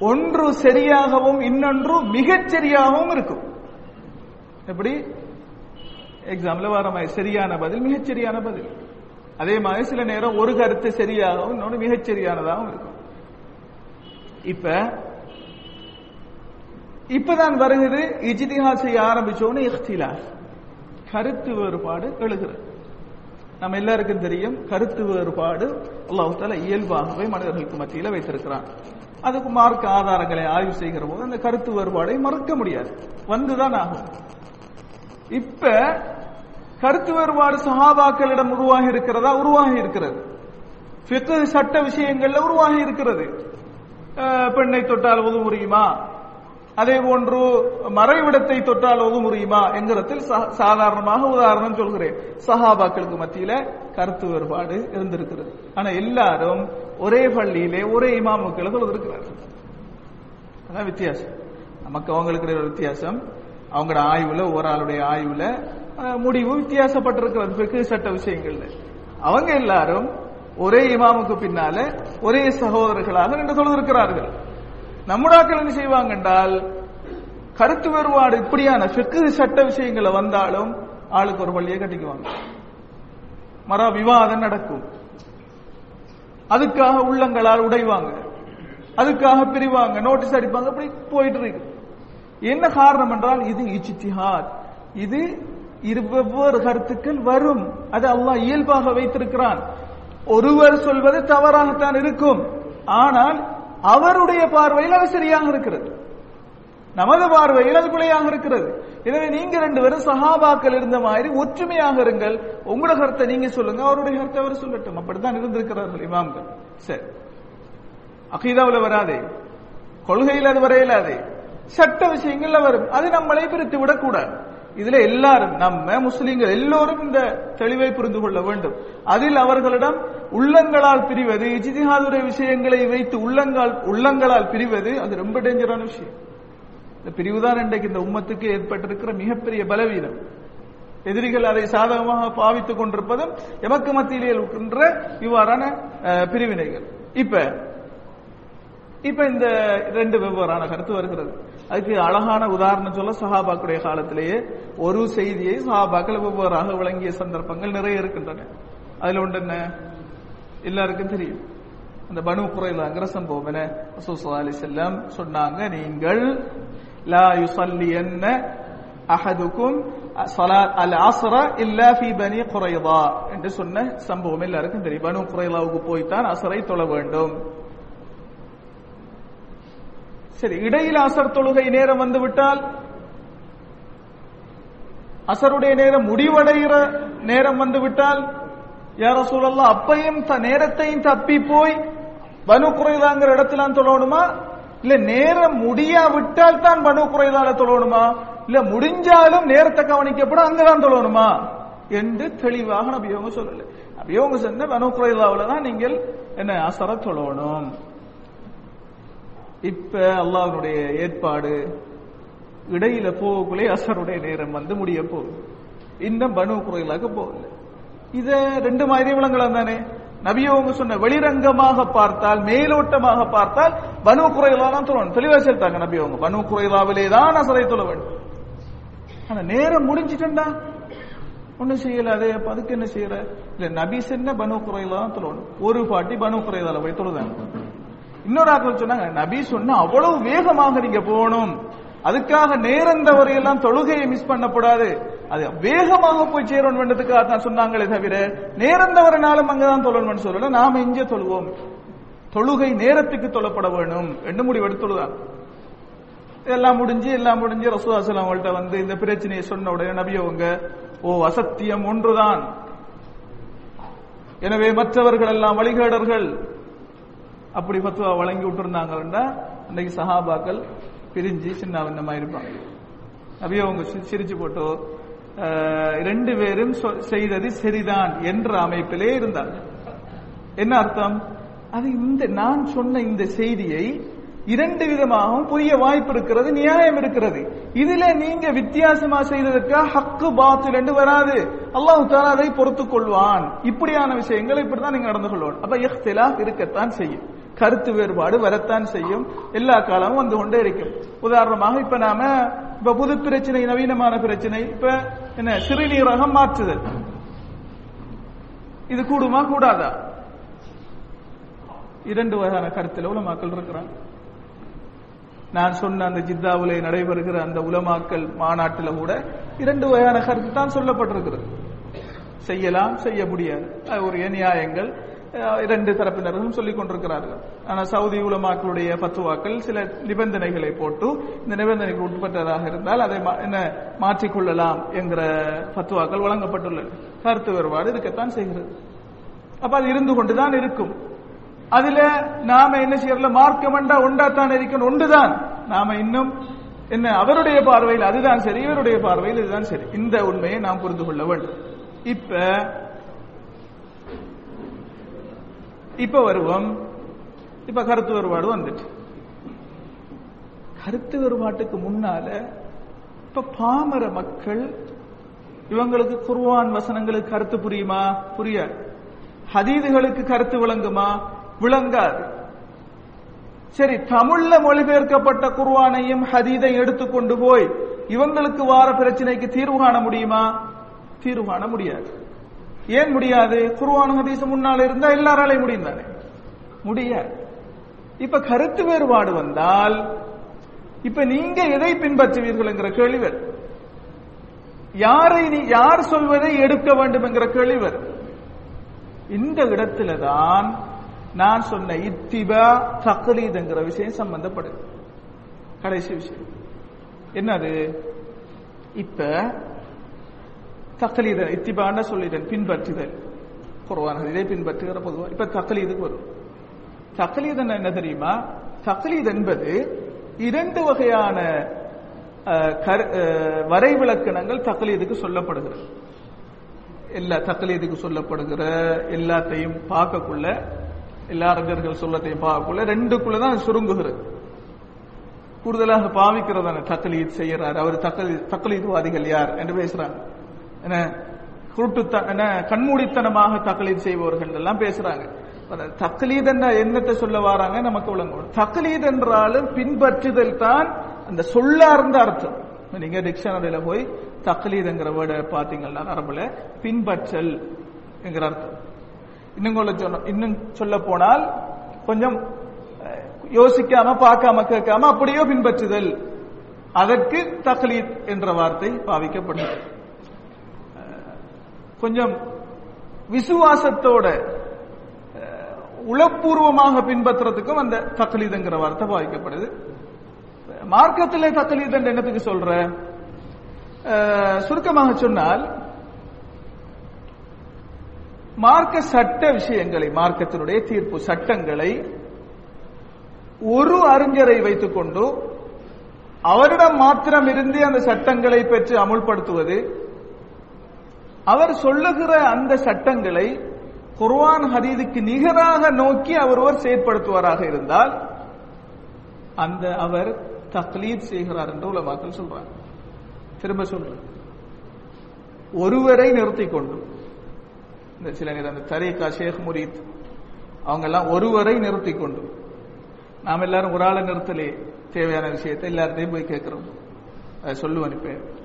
[SPEAKER 1] ஒன்று சரியாகவும் இன்னொன்று மிகச் சரியாகவும் இருக்கும். எப்படி? எக்ஸாம்ல வர மாதிரி சரியான பதில் மிகச்சரியான பதில். அதே மாதிரி சில நேரம் ஒரு கருத்து சரியாகவும் இன்னொன்று மிகச்சரியானதாகவும் இருக்கும். இப்ப இப்பதான் வருகிறது இஜ்திஹாத் செய்ய ஆரம்பிச்சோன்னு இഖ்திலாஃப் கருத்து வேறுபாடு எழுகிறது. நம்ம எல்லாருக்கும் தெரியும் கருத்து வேறுபாடு அல்லாஹால இயல்பாகவே மனிதர்களுக்கு மத்தியில வைத்திருக்கிறான். அதுக்கு மார்க்க ஆதாரங்களை ஆய்வு செய்கிற போது அந்த கருத்து வேறுபாடை மறுக்க முடியாது. வந்துதான் ஆகும். இப்ப கருத்து வேறுபாடு சகாபாக்களிடம் உருவாகி இருக்கிறதா? உருவாகி இருக்கிறது. ஃபிக்ஹ் சட்ட விஷயங்கள்ல உருவாகி இருக்கிறது. பெண்ணை தொட்டால் உதவு முடியுமா அதே போன்று மறைவிடத்தை தொட்டால் ஒது முடியுமா என்கிறதில் சா- சாதாரணமாக உதாரணம் சொல்கிறேன். சஹாபாக்களுக்கு மத்தியில கருத்து வேறுபாடு இருந்திருக்கிறது. ஆனா எல்லாரும் ஒரே பள்ளியிலே ஒரே இமாமுக்களை தொழுதிருக்கிறார்கள் அதான் வித்தியாசம். நமக்கு அவங்களுக்கு ஒரு வித்தியாசம். அவங்களோட ஆய்வுல ஒரு ஆளுடைய ஆய்வுல முடிவு வித்தியாசப்பட்டிருக்கிறது. பிற்கு சட்ட விஷயங்கள்ல. அவங்க எல்லாரும் ஒரே இமாமுக்கு பின்னால ஒரே சகோதரர்களாக நின்று தொழுதிருக்கிறார்கள் நம்முடாக்கள் என்ன செய்வாங்க என்றால் கருத்து வேறுபாடு இப்படியான ஃபிக்கு சட்ட விஷயங்களை வந்தாலும் ஆளுக்கு ஒரு பள்ளியை கட்டிக்குவாங்க. மர விவாதம் நடக்கும். அதுக்காக உள்ளங்களால் உடைவாங்க. அதுக்காக பிரிவாங்க. நோட்டீஸ் அடிப்பாங்க. அப்படி போயிட்டு இருக்கு என்ன காரணம் என்றால் இது இச்சித்திஹாத் இது இரு வெவ்வேறு கருத்துக்கள் வரும். அது அல்லாஹ் இயல்பாக வைத்திருக்கிறான். ஒருவர் சொல்வது தவறாகத்தான் இருக்கும். ஆனால் அவருடைய பார்வையில் அது சரியாக இருக்கிறது. நமது பார்வையில் அது பிழையாக இருக்கிறது. எனவே நீங்க ரெண்டு பேரும் சஹாபாக்கள் இருந்த மாதிரி ஒற்றுமையாக இருங்கள். உங்களோட கருத்தை நீங்க சொல்லுங்க அவருடைய கருத்தை அவர் சொல்லட்டும். அப்படித்தான் இருந்திருக்கிறார்கள் இமாம்கள். சரி. அகீதாவில் வராதே. கொள்கையில் அது வரையிலாதே. சட்ட விஷயங்கள்ல வரும். அது நம்மளை பிரித்து விடக்கூடாது இதுல எல்லாரும் நம்ம முஸ்லிம்கள் எல்லோரும் இந்த தெளிவை புரிந்து கொள்ள வேண்டும். அதில் அவர்களிடம் உள்ளங்களால் பிரிவது இஜிதிஹாதுடைய விஷயங்களை வைத்து உள்ளங்கால் உள்ளங்களால் பிரிவது அது ரொம்ப டேஞ்சரான விஷயம். இந்த பிரிவுதான் இன்றைக்கு இந்த உம்மத்துக்கு ஏற்பட்டிருக்கிற மிகப்பெரிய பலவீனம். எதிரிகள் அதை சாதகமாக பாவித்துக் கொண்டிருப்பதும் எமக்கு மத்தியிலே இருக்கின்ற இவ்வாறான பிரிவினைகள். இப்ப இப்ப இந்த ரெண்டு வெவ்வேறான கருத்து வருகிறது. அதுக்கு அழகான உதாரணம் சொல்ல சஹாபாக்குடைய காலத்திலேயே ஒரு செய்தியை சஹாபாக்கள் வெவ்வேறாக விளங்கிய சந்தர்ப்பங்கள் நிறைய இருக்கின்றன. அதுல ஒன்று என்ன? எல்லாருக்கும் தெரியும். அந்த பனு குறைலாங்கிற சம்பவம் என்ன? ரசூலுல்லாஹி அலைஹி சொன்னாங்க நீங்கள் லா யுஸல்லியன்ன அஹதுக்கும் அல் அஸ்ர இல்லா ஃபீ பனி குறைவா என்று சொன்ன சம்பவம் எல்லாருக்கும் தெரியும். பனு குறைலாவுக்கு போய்த்தான் அசரை தொழ வேண்டும். சரி இடையில் அசர் தொழுகை நேரம் வந்து விட்டால் அசருடைய நேரம் முடிவடைகிற நேரம் வந்து விட்டால் யார சூழல்லாம் அப்பையும் த நேரத்தையும் தப்பி போய் பனு குறைதாங்கிற இடத்துல தொழணுமா? இல்ல நேரம் முடியாவிட்டால் தான் பனு குறைதால தொழணுமா? இல்ல முடிஞ்சாலும் நேரத்தை கவனிக்கப்படும் அங்கதான் தொழணுமா? என்று தெளிவாக நபியவங்க சொல்லல. நபியவங்க சொன்ன பனு குறைதாவில தான் நீங்கள் என்ன அசர தொழணும். இப்ப அல்லாஹனுடைய ஏற்பாடு இடையில போகக்குள்ளே அசருடைய நேரம் வந்து முடிய போகுது. இன்னும் பனு குறைகளாக போகல. இத ரெண்டு மாதிரி விளங்கலாம் தானே? நபியவங்க சொன்ன வெளிரங்கமாக பார்த்தால் மேலோட்டமாக பார்த்தால் பனு குறைகளாலாம் சொல்லணும் தெளிவா சேர்த்தாங்க நபியவங்க பனு குறைகளாவிலே தான் அசரை சொல்ல வேண்டும். ஆனா நேரம் முடிஞ்சிட்டா ஒண்ணும் செய்யல. அதே அதுக்கு என்ன செய்யற? இல்ல நபி சென்ன பனு குறைகளா தான் தொழணும். ஒரு பாட்டி பனு குறைகளால போய் தொழுதாங்க. இன்னொரு ஆட்கள் சொன்னாங்க நபி சொன்ன அவ்வளவு வேகமாக நீங்க போகணும். அதுக்காக நேரம் தவறையெல்லாம் தொழுகையை மிஸ் பண்ணக்கூடாது. அது வேகமாக போய் சேரணும் வேண்டதுக்காக தான் சொன்னாங்களே தவிர நேரம் தவறினாலும் அங்கதான் தொழணும்னு சொல்லல நாம இங்கே தொழுவோம். தொழுகை நேரத்துக்கு தொழப்பட வேணும் என்று முடிவெடுத்துள்ளதான் எல்லாம் முடிஞ்சு எல்லாம் முடிஞ்சு ரசூலாசலம் அவங்கள்ட்ட வந்து இந்த பிரச்சனையை சொன்ன உடனே நபியவங்க ஓ அசத்தியம் ஒன்றுதான். எனவே மற்றவர்கள் எல்லாம் வழிகேடர்கள். அப்படி ஃபத்துவா வழங்கி விட்டுருந்தாங்கன்னா அன்னைக்கு சஹாபாக்கள் பிரிஞ்சு சின்ன வந்தமா இருப்பாங்க. அப்படியே அவங்க சிரிச்சு போட்டு ரெண்டு பேரும் சொ- செய்தது சரிதான் என்ற அமைப்பிலே இருந்தாங்க. என்ன அர்த்தம்? அது இந்த நான் சொன்ன இந்த செய்தியை இரண்டு விதமாகவும் புரிய வாய்ப்பு இருக்கிறது நியாயம் இருக்கிறது. இதுல நீங்க வித்தியாசமா செய்ததற்கா ஹக்கு பாத்து ரெண்டு வராது. அல்லாஹ் தாலா அதை பொறுத்துக் கொள்வான். இப்படியான விஷயங்கள் இப்படிதான் நீங்க நடந்து கொள்வான். அப்ப இஹ்திலாஃப் இருக்கத்தான் செய்யும். கருத்து வேறுபாடு வரத்தான் செய்யும். எல்லா காலமும் வந்து கொண்டே இருக்கும். உதாரணமாக இப்ப நாம இப்ப புது பிரச்சனை நவீனமான பிரச்சனை இப்ப என்ன சிறுநீரகம் மாற்றுதல். இது கூடுமா கூடாதா? இரண்டு வகையான கருத்தில் உலமாக்கள் இருக்கிறாங்க. நான் சொன்ன அந்த ஜித்தாவிலே நடைபெறுகிற அந்த உலமாக்கல் மாநாட்டில் கூட இரண்டு வகையான கருத்து தான் சொல்லப்பட்டிருக்கிறது. செய்யலாம் செய்ய முடியாது. அது ஒரு நியாயங்கள் இரண்டு தரப்பினரும் சொல்லிக் கொண்டிருக்கிறார்கள். ஆனால் சவுதி உலமாக்களுடைய பத்துவாக்கள் சில நிபந்தனைகளை போட்டு இந்த நிபந்தனைக்கு உட்பட்டதாக இருந்தால் அதை மா- என்ன மாற்றிக்கொள்ளலாம் என்கிற பத்துவாக்கள் வழங்கப்பட்டுள்ளது. கருத்து வேறுபாடு இருக்கத்தான் செய்கிறது. அப்ப அது இருந்து கொண்டுதான் இருக்கும். அதுல நாம என்ன செய்யறல மார்க்கம் என்றா ஒன்றாத்தான் இருக்கணும் ஒன்றுதான். நாம இன்னும் என்ன அவருடைய பார்வையில் அதுதான் சரி இவருடைய பார்வையில் இதுதான் சரி. இந்த உண்மையை நாம் புரிந்து கொள்ள வேண்டும். இப்ப இப்ப வருவோம். இப்ப கருத்து வேறுபாடு வந்துட்டு. கருத்து வேறுபாட்டுக்கு முன்னால இப்ப பாமர மக்கள் இவங்களுக்கு குர்வான் வசனங்களுக்கு கருத்து புரியுமா? புரியாது. ஹதீதுகளுக்கு கருத்து விளங்குமா? விளங்காது. சரி தமிழ்ல மொழிபெயர்க்கப்பட்ட குர்வானையும் ஹதீதை எடுத்துக்கொண்டு போய் இவங்களுக்கு வார பிரச்சனைக்கு தீர்வு காண முடியுமா? தீர்வு காண முடியாது. ஏன் முடியாது? குர்ஆன் ஹதீஸ் முன்னால் இருந்தா எல்லாராலையும் முடியும் தானே முடியாது. இப்ப கருத்து வேறுபாடு வந்தால் இப்ப நீங்க எதை பின்பற்றுவீர்கள் என்கிற கேள்வி வரும். யாரை நீ யார் சொல்வதை எடுக்க வேண்டும் என்கிற கேள்வி வரும். இந்த இடத்துல தான் நான் சொன்ன இத்திபா தக்லீத் என்கிற விஷயம் சம்பந்தப்படுது. கடைசி விஷயம். என்னது? இப்ப தக்லீத இத்திபான்னு சொல்லிட்டேன் பின்பற்றுதல். குர்ஆன் இதை பின்பற்றுகிற பொதுவாக இப்ப தக்கலீதுக்கு வரும். தக்கலீதன் என்ன தெரியுமா? தக்கலீத் என்பது இரண்டு வகையான கரு- அஹ், வரைவிலக்கணங்கள் தக்லீதுக்கு சொல்லப்படுகிறது. எல்லா தக்கலீதுக்கு சொல்லப்படுகிற எல்லாத்தையும் பார்க்கக்குள்ள எல்லா அறிஞர்கள் சொல்லத்தையும் பார்க்கக்குள்ள ரெண்டுக்குள்ள தான் சுருங்குகிறது. கூடுதலாக பாவிக்கிறதான தக்கலீத் செய்யறாரு அவர் தக்கலீத் தக்கலீதுவாதிகள் யார்? என்று பேசுறாங்க. குருட்டு என்ன கண்மூடித்தனமாக தக்லீத் செய்பவர்கள் எல்லாம் பேசுறாங்க. அந்த தக்லீத் என்ற எண்ணத்தை சொல்ல வராங்க நமக்கு விளங்கும். தக்லீத் என்றாலும் பின்பற்றுதல் தான் அந்த சொல்லார்ந்த அர்த்தம். நீங்க டிக்ஷனரியில போய் தக்லீத்ங்கிற வேர்டை பாத்தீங்கன்னா அரபுல பின்பற்றல் என்கிற அர்த்தம். இன்னும் கொள்ள சொன்ன இன்னும் சொல்ல போனால் கொஞ்சம் யோசிக்காம பார்க்காம கேட்காம அப்படியோ பின்பற்றுதல். அதற்கு தக்லீத் என்ற வார்த்தை பாவிக்கப்பட்டது கொஞ்சம் விசுவாசத்தோட உளப்பூர்வமாக பின்பற்றுறதுக்கும் அந்த தக்லீதுங்கிற வார்த்தை பாதிக்கப்படுது மார்க்கத்திலே தக்லீத் என்னத்துக்கு சொல்ற? சுருக்கமாக சொன்னால் மார்க்க சட்ட விஷயங்களை மார்க்கத்தினுடைய தீர்ப்பு சட்டங்களை ஒரு அறிஞரை வைத்துக்கொண்டு அவரிடம் மாத்திரம் இருந்து அந்த சட்டங்களை பெற்று அமுல்படுத்துவது அவர் சொல்லுகிற அந்த சட்டங்களை குர்வான் ஹதீதுக்கு நிகராக நோக்கி அவர் ஒரு செயற்படுத்துவாராக இருந்தால் அந்த அவர் தக்லீத் செய்கிறார் என்று உலமாக்கள் சொல்றாங்க. திரும்ப சொல்றேன். ஒருவரை நிறுத்திக் கொண்டு இந்த சில நேரம் அந்த தரீகா ஷேக் முரீத் அவங்க எல்லாம் ஒருவரை நிறுத்தி கொண்டு நாம் எல்லாரும் ஒரு ஆளை நிறுத்தலே தேவையான விஷயத்தை எல்லார்ட்டையும் போய் கேட்கிறோம். அதை சொல்லுவேன் அனுப்பேன்.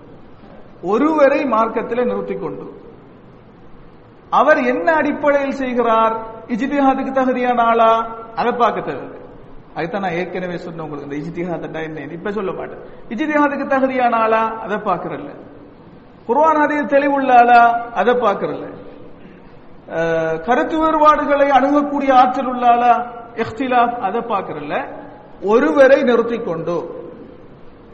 [SPEAKER 1] ஒருவரை மார்க்கத்தில் நிறுத்திக் கொண்டு அவர் என்ன அடிப்படையில் செய்கிறார்? இஜிதிஹாத்துக்கு தகுதியான ஆளா? அதை பார்க்க தேவை அதுதான் நான் ஏற்கனவே சொன்ன உங்களுக்கு. இந்த இஜ்திஹாதா என்ன இப்ப சொல்ல மாட்டேன். இஜ்திஹாதுக்கு தகுதியான ஆளா? அதை பார்க்கறல்ல குர்வான் ஹதீஸ் தெளிவுள்ள ஆளா? அதை பார்க்கறல்ல அஹ், கருத்து வேறுபாடுகளை அணுகக்கூடிய ஆற்றல் உள்ள ஆளா? இஹ்திலாப் அதை பார்க்கறல்ல ஒருவரை நிறுத்திக் கொண்டு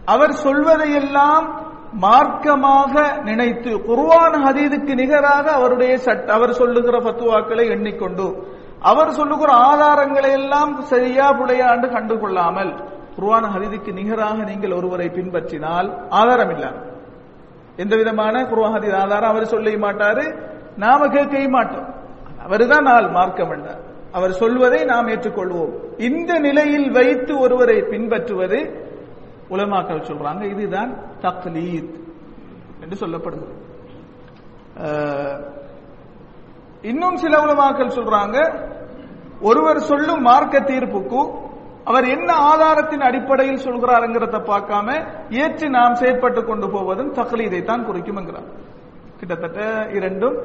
[SPEAKER 1] அவர் சொல்வதையெல்லாம் மார்க்கமாக நினைத்து குருவான ஹதீதுக்கு நிகராக அவருடைய சட்ட அவர் சொல்லுகிற பத்துவாக்களை எண்ணிக்கொண்டு அவர் சொல்லுகிற ஆதாரங்களை எல்லாம் சரியா புலையாண்டு கண்டுகொள்ளாமல் குர்ஆன் ஹதீதுக்கு நிகராக நீங்கள் ஒருவரை பின்பற்றினால் ஆதாரம் இல்ல எந்த விதமான குருவான் ஹதீத் ஆதாரம் அவர் சொல்ல மாட்டாரு நாம கேட்க மாட்டோம். அவருதான் நாள் மார்க்கம் என்றார் அவர் சொல்வதை நாம் ஏற்றுக்கொள்வோம். இந்த நிலையில் வைத்து ஒருவரை பின்பற்றுவது உலமாக்கள் சொல்றாங்க இதுதான் தக்லீத் என்று சொல்லப்படுது. இன்னும் சில உலமாக்கள் சொல்றாங்க ஒருவர் சொல்லும் மார்க்க தீர்ப்புக்கு அவர் என்ன ஆதாரத்தின் அடிப்படையில் சொல்கிறாருங்கிறத பார்க்காம ஏற்று நாம் செயற்பட்டு கொண்டு போவதும் தக்லீதை தான் குறிக்கும் என்கிறார் கிட்டத்தட்ட இரண்டும்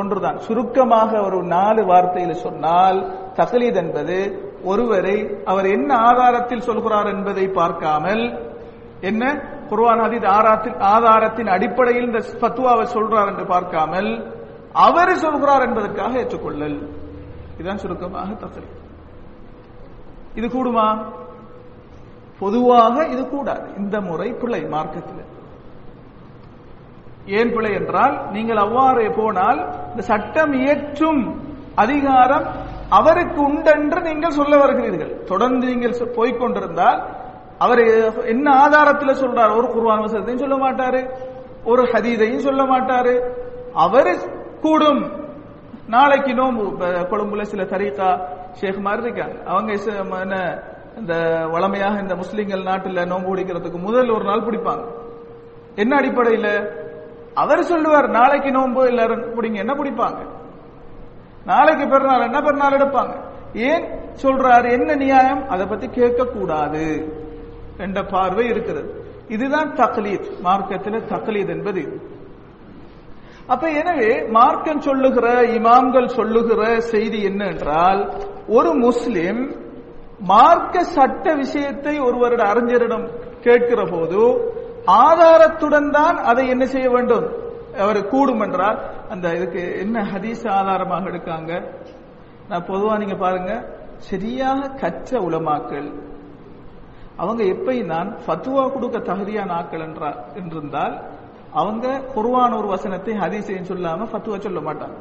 [SPEAKER 1] ஒன்றுதான். சுருக்கமாக ஒரு நாலு வார்த்தையில் சொன்னால் தக்லீத் என்பது ஒருவரை அவர் என்ன ஆதாரத்தில் சொல்கிறார் என்பதை பார்க்காமல் என்ன? குர்வான் ஹதீத் ஆராத்தின் ஆதாரத்தின் அடிப்படையில் இந்த பத்துவாவை சொல்றார் என்று பார்க்காமல் அவர் சொல்கிறார் என்பதற்காக ஏற்றுக்கொள்ளல். இதுதான் சுருக்கமாக தக்லீத் இது கூடுமா? பொதுவாக இது கூடாது. இந்த முறை பிழை மார்க்கத்தில். ஏன் பிழை என்றால் நீங்கள் அவ்வாறே போனால் இந்த சட்டம் இயற்றும் அதிகாரம் அவருக்கு உண்டென்று நீங்கள் சொல்ல வருகிறீர்கள். தொடர்ந்து நீங்கள் போய்கொண்டிருந்தால் அவர் என்ன ஆதாரத்தில் சொல்றாரு? ஒரு குர்வான் வசனத்தையும் சொல்ல மாட்டாரு. ஒரு ஹதீதையும் சொல்ல மாட்டாரு. அவர் கூடும். நாளைக்கு நோம்பு. கொழும்புல சில தரீக்கா ஷேக் மாதிரி இருக்காங்க. அவங்க என்ன இந்த வளமையாக இந்த முஸ்லிம்கள் நாட்டில் நோன்பு பிடிக்கிறதுக்கு முதல் ஒரு நாள் பிடிப்பாங்க என்ன அடிப்படையில்? அவர் சொல்லுவார் நாளைக்கு நோன்பு எல்லாரும் பிடிங்க என்ன பிடிப்பாங்க நாளைக்கு பெருநாள் என்ன பெருநாள் எடுப்பாங்க? ஏன் சொல்றாரு? என்ன நியாயம்? அதை பத்தி கேட்க கூடாது என்ற பார்வை இருக்கிறது. இதுதான் தக்லீத். மார்க்கத்தில் தக்லீத் என்பது இது. அப்ப எனவே மார்க்கம் சொல்லுகிற இமாம்கள் சொல்லுகிற செய்தி என்ன என்றால் ஒரு முஸ்லிம் மார்க்க சட்ட விஷயத்தை ஒருவருடைய அறிஞரிடம் கேட்கிற போது ஆதாரத்துடன் தான் அதை என்ன செய்ய வேண்டும்? அவர் கூடும் என்றால் அந்த இதுக்கு என்ன ஹதீஸ் ஆதாரமாக எடுக்காங்க? நான் பொதுவா நீங்க பாருங்க சரியாக கற்ற உலமாக்கள் அவங்க எப்பயும் தான் ஃபத்துவா கொடுக்க தகுதியான ஆக்கள் என்றா என்றிருந்தால் அவங்க குருவான ஒரு வசனத்தை ஹதீசையும் சொல்லாம ஃபத்துவா சொல்ல மாட்டாங்க.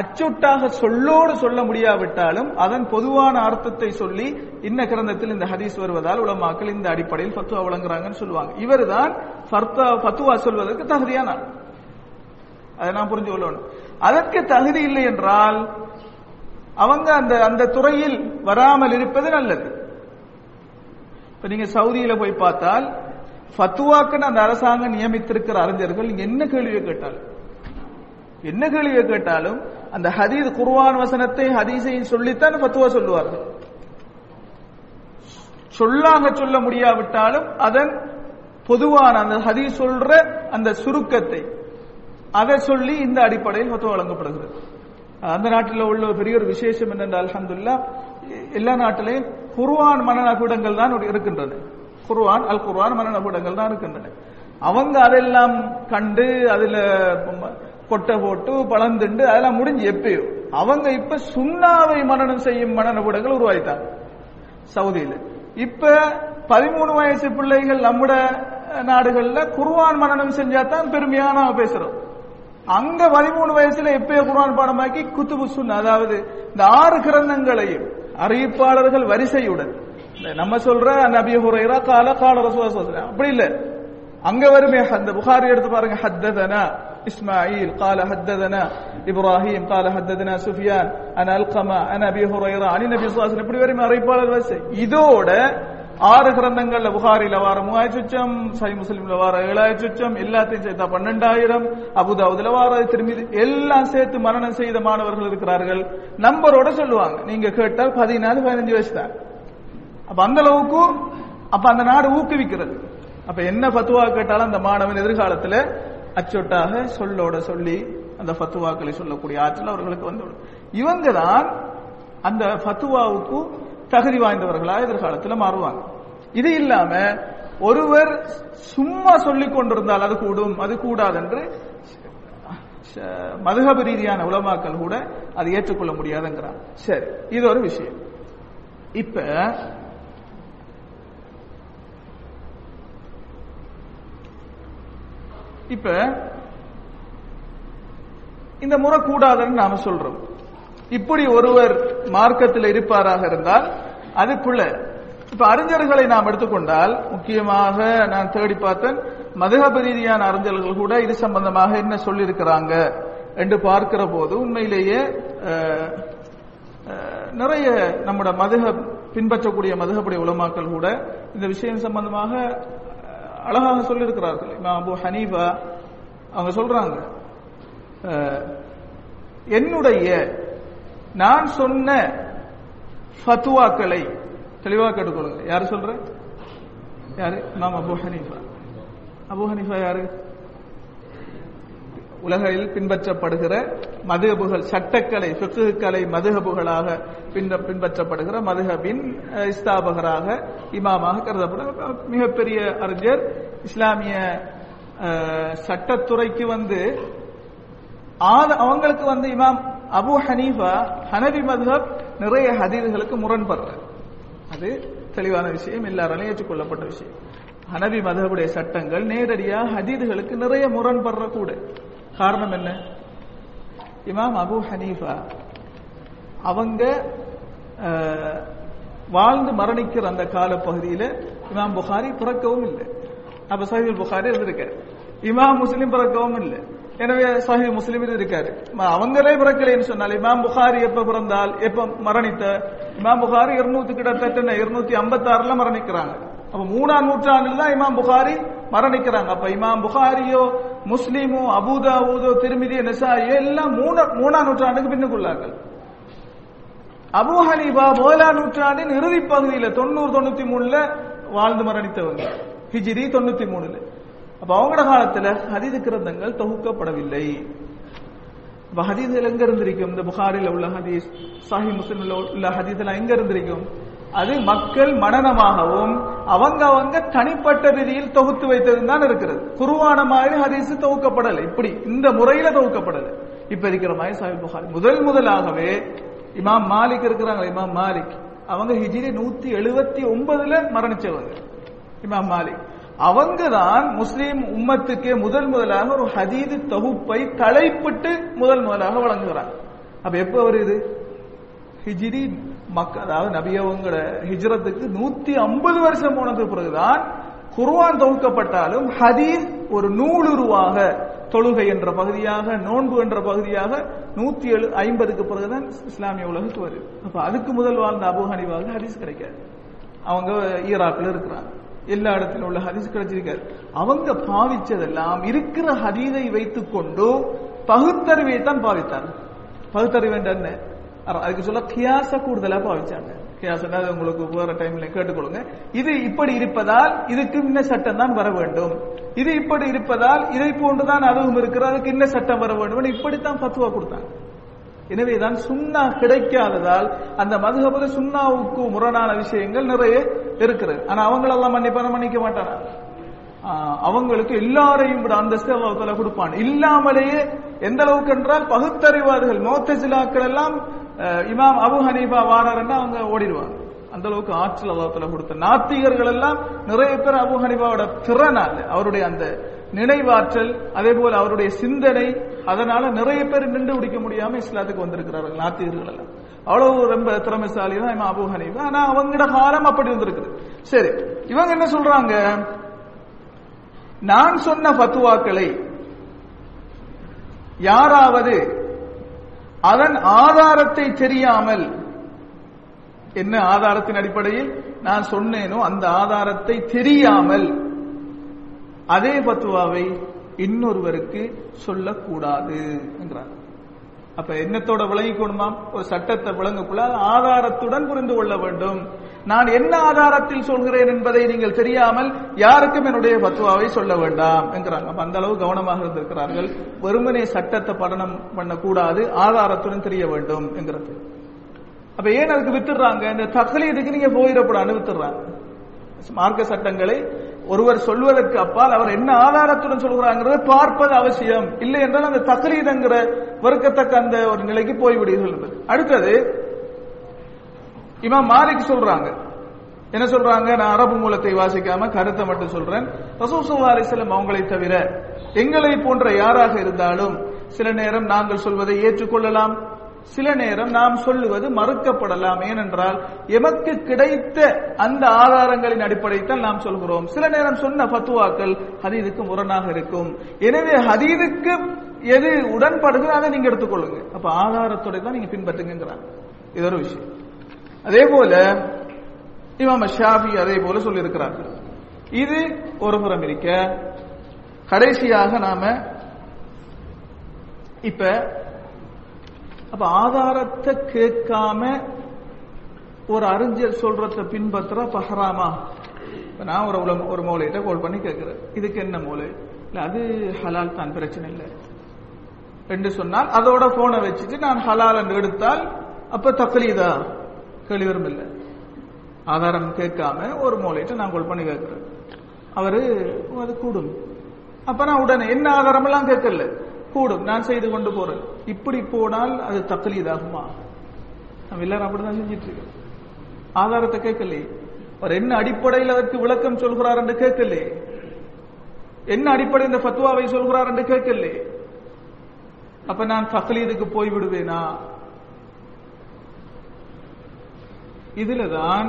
[SPEAKER 1] அச்சொட்டாக சொல்லோடு சொல்ல முடியாவிட்டாலும் அதன் பொதுவான அர்த்தத்தை சொல்லி இன்ன கிரந்தத்தில் இந்த ஹதீஸ் வருவதால் உலமாக்கள் இந்த அடிப்படையில் ஃபத்துவா வழங்குறாங்கன்னு சொல்லுவாங்க. இவர் தான் ஃபத்துவா சொல்வதற்கு தகுதியான அதை நான் புரிஞ்சு கொள்ளணும் அதற்கு தகுதி இல்லை என்றால் அவங்க அந்த அந்த துறையில் வராமல் இருப்பது நல்லது. இப்ப நீங்க சவுதியில போய் பார்த்தால் ஃபத்துவாக்குன்னு அந்த அரசாங்கம் நியமித்திருக்கிற அறிஞர்கள் என்ன கேள்வியை கேட்டாலும் என்ன கேள்வியை கேட்டாலும் அந்த ஹதீஸ் குர்வான் வசனத்தை ஹதீஸையும் சொல்லித்தான் ஃபத்துவா சொல்லுவார்கள். சொல்லாக சொல்ல முடியாவிட்டாலும் அதன் பொதுவான அந்த ஹதீஸ் சொல்ற அந்த சுருக்கத்தை அதை சொல்லி இந்த அடிப்படையில் ஃபத்துவா வழங்கப்படுகிறது. அந்த நாட்டில் உள்ள பெரிய ஒரு விசேஷம் என்னென்றால் அல்ஹம்துல்லா எல்லா நாட்டிலையும் குர்வான் மனநகுடங்கள் தான் இருக்கின்றது. குர்வான் அல் குர்வான் மனநகுடங்கள் தான் இருக்கின்றன அவங்க அதெல்லாம் கண்டு அதுல கொட்டை போட்டு பழந்துண்டு அதெல்லாம் முடிஞ்சு எப்பயோ அவங்க இப்ப சுண்ணாவை மனநம் செய்யும் மனநகுடங்கள் உருவாயிட்டாங்க சவுதியில. இப்ப பதிமூணு வயசு பிள்ளைகள் நம்முட நாடுகள்ல குர்வான் மனநம் செஞ்சா தான் பெருமையா நாம பேசுறோம். அங்க பதிமூணு வயசுல எப்பயோ குரான் பாடமாக்கி குத்துபு சுன் அதாவது இந்த ஆறு கிரந்தங்களையும் அறிவிப்பாளர்கள் வரிசையுடன். நம்ம சொல்ற நபி ஹுரைரா கால கால ரசூலா அப்படி இல்ல. அங்க வருமே அந்த புகாரி எடுத்து பாருங்க. ஹத்ததனா இஸ்மாயில் கால ஹத்ததனா இப்ராஹிம் கால ஹத்ததனா சுஃபியான் அன் அல்கமா அன் அபி ஹுரைரா அலி நபி சுவாசன் இப்படி வரும் அறிவிப்பாளர் வரிசை. இதோட ஆறு கிரந்தங்கள்ல புகாரில வார மூவாயிரத்தி சொச்சம் சை முஸ்லீம்ல வார ஏழாயிரத்தி சொச்சம் எல்லாத்தையும் சேர்த்தா பன்னெண்டாயிரம் அபுதாவுதுல வார திரும்பி எல்லாம் சேர்த்து மரணம் செய்த மாணவர்கள் இருக்கிறார்கள் நம்பரோட சொல்லுவாங்க நீங்க கேட்டால் பதினாலு பதினஞ்சு வயசு தான் அப்ப அந்த அளவுக்கு அப்ப அந்த நாடு ஊக்குவிக்கிறது அப்ப என்ன பத்துவா கேட்டாலும் அந்த மாணவன் எதிர்காலத்துல அச்சொட்டாக சொல்லோட சொல்லி அந்த ஃபத்துவாக்களை சொல்லக்கூடிய ஆற்றல் அவர்களுக்கு வந்துவிடும் இவங்க தான் அந்த ஃபத்துவாவுக்கு தகுதி வாய்ந்தவர்களா எதிர்காலத்தில் மாறுவாங்க. இது இல்லாம ஒருவர் சும்மா சொல்லிக் கொண்டிருந்தால் அது கூடும் அது கூடாது என்று மதுகப ரீதியான உலமாக்கள் கூட அதை ஏற்றுக்கொள்ள முடியாதுங்கிறார் சரி இது ஒரு விஷயம். இப்ப இப்ப இந்த முறை கூடாதுன்னு நாம சொல்றோம். இப்படி ஒருவர் மார்க்கத்தில் இருப்பாராக இருந்தால் அதுக்குள்ள. இப்ப அறிஞர்களை நாம் எடுத்துக்கொண்டால் முக்கியமாக நான் தேடி பார்த்தேன் மதுகப ரீதியான அறிஞர்கள் கூட இது சம்பந்தமாக என்ன சொல்லியிருக்கிறாங்க என்று பார்க்கிற போது உண்மையிலேயே நிறைய நம்முடைய மதுக பின்பற்றக்கூடிய மதுகப்புடைய உலமாக்கள் கூட இந்த விஷயம் சம்பந்தமாக அழகாக சொல்லியிருக்கிறார்கள். இமாம் அபு ஹனீஃபா அவங்க சொல்றாங்க என்னுடைய நான் சொன்ன ஃபத்துவாக்களை தெளிவாக கேட்டுக்கொள்ளுங்க. யாரு சொல்ற? யாரு? இமாம் அபு ஹனீஃபா. அபு ஹனீஃபா யாரு? உலகில் பின்பற்றப்படுகிற மதுகபுகள் சட்டக்கலை ஃபிக்குகளை மதுகபுகளாக பின்பற்றப்படுகிற மதுகபின் இஸ்தாபகராக இமாமாக கருதப்படுற மிகப்பெரிய அறிஞர். இஸ்லாமிய சட்டத்துறைக்கு வந்து அவங்களுக்கு வந்து இமாம் அபு ஹனீஃபா ஹனபி மதுஹப் நிறைய ஹதீதுகளுக்கு முரண்படுற. அது தெளிவான விஷயம் எல்லாராலையும் ஏற்றுக்கொள்ளப்பட்ட விஷயம். ஹனபி மதுஹபுடைய சட்டங்கள் நேரடியாக ஹதீதுகளுக்கு நிறைய முரண்படுற கூட. காரணம் என்ன? இமாம் அபு ஹனீஃபா அவங்க வாழ்ந்து மரணிக்கிற அந்த கால பகுதியில் இமாம் புகாரி பிறக்கவும் இல்லை. அப்ப சஹிபுல் புகாரி இருந்திருக்காரு இமாம் முஸ்லீம் பிறக்கவும் இல்லை. எனவே சஹி முஸ்லிம் இருக்காரு. அவங்களே பிறக்கலைன்னு சொன்னால் இமாம் புகாரி எப்ப பிறந்தால் எப்ப மரணித்த? இமாம் புகாரி இருநூத்தி கிட்டத்தட்ட இருநூத்தி ஐம்பத்தி ஆறுல மரணிக்கிறாங்க. அப்ப மூணாம் நூற்றாண்டில் தான் இமாம் புகாரி மரணிக்கிறாங்க. அப்ப இமாம் புகாரியோ முஸ்லீமோ அபூதாவூதோ திருமிதி நெசாயோ எல்லாம் மூணு மூணாம் நூற்றாண்டுக்கு பின்னுக்குள்ளார்கள். அபு ஹலீபா முதலாம் நூற்றாண்டின் இறுதி பகுதியில தொண்ணூறு தொண்ணூத்தி மூணுல வாழ்ந்து மரணித்தவங்க. ஹிஜிரி தொண்ணூத்தி மூணுல. அப்ப அவங்களோட காலத்துல ஹதீது கிரந்தங்கள் தொகுக்கப்படவில்லை. இப்ப ஹதீஸ்கள் எங்க இருந்திருக்கும்? இந்த புகாரில உள்ள ஹதீஸ் சாஹி முஸ்லிம்ல உள்ள ஹதீஸ் எல்லாம் எங்க இருந்திருக்கும்? அது மக்கள் மனநமாகவும் அவங்க அவங்க தனிப்பட்ட ரீதியில் தொகுத்து வைத்ததுதான் இருக்கிறது. குருவான மாதிரி ஹதீஸ் தொகுக்கப்படலை. இப்படி இந்த முறையில தொகுக்கப்படலை. இப்ப இருக்கிற மாதிரி சாஹிப் புகாரி. முதல் முதலாகவே இமாம் மாலிக் இருக்கிறாங்க இமாம் மாலிக். அவங்க ஹிஜிரி நூத்தி எழுபத்தி ஒன்பதுல மரணிச்சவங்க. இமாம் மாலிக். அவங்க தான் முஸ்லீம் உம்மத்துக்கே முதல் முதலாக ஒரு ஹதீது தொகுப்பை தலைப்பிட்டு முதல் முதலாக வழங்குகிறார். அப்ப எப்ப வருது? ஹிஜிரி மக்க அதாவது நபியவங்களோட ஹிஜ்ரத்துக்கு நூத்தி ஐம்பது வருஷம் போனதுக்கு பிறகுதான் குர்வான் தொகுக்கப்பட்டாலும் ஹதீஸ் ஒரு நூலுருவாக தொழுகை என்ற பகுதியாக நோன்பு என்ற பகுதியாக நூத்தி எழு ஐம்பதுக்கு பிறகுதான் இஸ்லாமிய உலகத்துக்கு வருது. அப்ப அதுக்கு முதல் வாழ்ந்த அபு ஹனிபாவுக்கு ஹதீஸ் கிடைக்காது. அவங்க ஈராக்ல இருக்கிறாங்க. எல்லா இடத்திலும் உள்ள ஹதீஸ் கிடைச்சிருக்காரு. அவங்க பாவிச்சதெல்லாம் இருக்கிற ஹதீதை வைத்துக் கொண்டு பகுத்தறிவை தான் பாவித்தாங்க. பகுத்தறிவு என்ன? அதுக்கு சொல்ல கியாச கூடுதலா பாவிச்சாங்க. கியாசனா உங்களுக்கு வேற டைம்ல கேட்டுக்கொள்ளுங்க. இது இப்படி இருப்பதால் இதுக்கு இன்ன சட்டம் தான் வர வேண்டும். இது இப்படி இருப்பதால் இதை போன்றுதான் அதுவும் இருக்கிறது. அதுக்கு இன்ன சட்டம் வர வேண்டும். இப்படித்தான் பத்துவா கொடுத்தாங்க. எனவேதான் சுண்ணா கிடைக்காததால் அந்த மதுகபுல சுண்ணாவுக்கு முரணான விஷயங்கள் நிறைய இருக்கிறது. ஆனா அவங்களெல்லாம் மன்னிப்பான மன்னிக்க மாட்டானா? அவங்களுக்கு எல்லாரையும் விட அந்தஸ்து அல்லாஹால கொடுப்பான். இல்லாமலேயே எந்த அளவுக்கு என்றால் பகுத்தறிவாதிகள் மோத்தஜிலாக்கள் எல்லாம் இமாம் அபு ஹனீஃபா வாராருன்னா அவங்க ஓடிடுவாங்க. அந்த அளவுக்கு ஆற்றல் அல்லாஹால கொடுத்த நாத்திகர்கள் எல்லாம் நிறைய பேர் அபு ஹனீஃபாவோட திறனால அவருடைய அந்த நினைவாற்றல் அதே போல அவருடைய சிந்தனை அதனால நிறைய பேர் நின்று பிடிக்க முடியாம இஸ்லாத்துக்கு வந்திருக்கிறார்கள் நாத்திகர்கள் எல்லாம் அவ்வளவு ரொம்ப திறமைசாலி தான் இமாம் அபு ஹனீஃபா. ஆனா அவங்களோட காலம் அப்படி வந்திருக்குது சரி இவங்க என்ன சொல்றாங்க? நான் சொன்ன பத்துவாக்களை யாராவது அதன் ஆதாரத்தை தெரியாமல் என்ன ஆதாரத்தின் அடிப்படையில் நான் சொன்னேனோ அந்த ஆதாரத்தை தெரியாமல் அதே பத்துவாவை இன்னொருவருக்கு சொல்லக்கூடாது என்றார். அப்ப என்னத்தோட விளங்கிக்கணுமாம் ஒரு சட்டத்தை விளங்கக்குள்ள ஆதாரத்துடன் புரிந்து கொள்ள வேண்டும். நான் என்ன ஆதாரத்தில் சொல்கிறேன் என்பதை நீங்கள் தெரியாமல் யாருக்கும் என்னுடைய பத்துவாவை சொல்ல வேண்டாம் என்கிறாங்க. அப்ப அந்த அளவு கவனமாக இருந்திருக்கிறார்கள். வெறுமனே சட்டத்தை படனம் பண்ணக்கூடாது ஆதாரத்துடன் தெரிய வேண்டும் என்கிறது. அப்ப ஏன் அதுக்கு வித்துடுறாங்க? இந்த தகலீதுக்கு நீங்க போயிடப்படான்னு வித்துடுறாங்க. மார்க்க சட்டங்களை ஒருவர் சொல்வதற்கு அப்பால் அவர் என்ன ஆதாரத்துடன் சொல்கிறாங்கிறத பார்ப்பது அவசியம். இல்லை என்றால் அந்த தகலீதுங்கிற வெறுக்கத்தக்க அந்த ஒரு நிலைக்கு போய்விடுகிறது அடுத்தது இமாம் மாலிக் சொல்றாங்க. என்ன சொல்றாங்க? நான் அரபு மூலத்தை வாசிக்காம கருத்தை மட்டும் சொல்றேன். ரசூசல்லா அலிஸ்லம் அவங்களை தவிர எங்களை போன்ற யாராக இருந்தாலும் சில நேரம் நாங்கள் சொல்வதை ஏற்றுக்கொள்ளலாம். சில நேரம் நாம் சொல்லுவது மறுக்கப்படலாம். ஏனென்றால் எமக்கு கிடைத்த அந்த ஆதாரங்களின் அடிப்படையில் நாம் சொல்கிறோம். சில நேரம் சொன்ன பத்துவாக்கள் ஹதீதுக்கு முரணாக இருக்கும். எனவே ஹதீதுக்கு எது உடன்படுகிறோ அதை நீங்க எடுத்துக்கொள்ளுங்க. அப்ப ஆதாரத்துடைய தான் நீங்க பின்பற்றுங்கிறாங்க இது ஒரு விஷயம். அதே போல இமாம ஷாஃபி அதே போல சொல்லியிருக்கிறார்கள். இது ஒரு புறம் இருக்க. கடைசியாக நாம இப்ப அப்ப ஆதாரத்தை கேட்காம ஒரு அறிஞர் சொல்றத பின்பற்ற பஹராமா. இப்போ நான் ஒரு உல- ஒரு மூலையிட்ட கோல் பண்ணி கேட்கிறேன். இதுக்கு என்ன மூலை இல்ல அது ஹலால் தான் பிரச்சனை இல்லை. என்று சொன்னால் அதோட போனை வச்சுட்டு நான் ஹலால் என்று எடுத்தால் அப்ப தக்கலீதா கேள்வி இல்லை. ஆதாரம் கேட்காம ஒரு மூலையிட்ட நான் கோல் பண்ணி கேட்கிறேன். அவரு அது கூடும். அப்ப நான் உடனே என்ன ஆதாரம் எல்லாம் கேட்கல. கூடும். நான் செய்து கொண்டு போறேன். இப்படி போனால் அது தக்கலீதாகுமா நம்ம எல்லாரும் அப்படிதான் செஞ்சிட்டு இருக்கோம். ஆதாரத்தை கேட்கலையே. அவர் என்ன அடிப்படையில் அதற்கு விளக்கம் சொல்கிறார் என்று கேட்கலையே. என்ன அடிப்படை இந்த ஃபத்வாவை சொல்கிறார் என்று கேட்கலையே. அப்ப நான் தக்லீதுக்கு போய் விடுவேனா இதுலதான்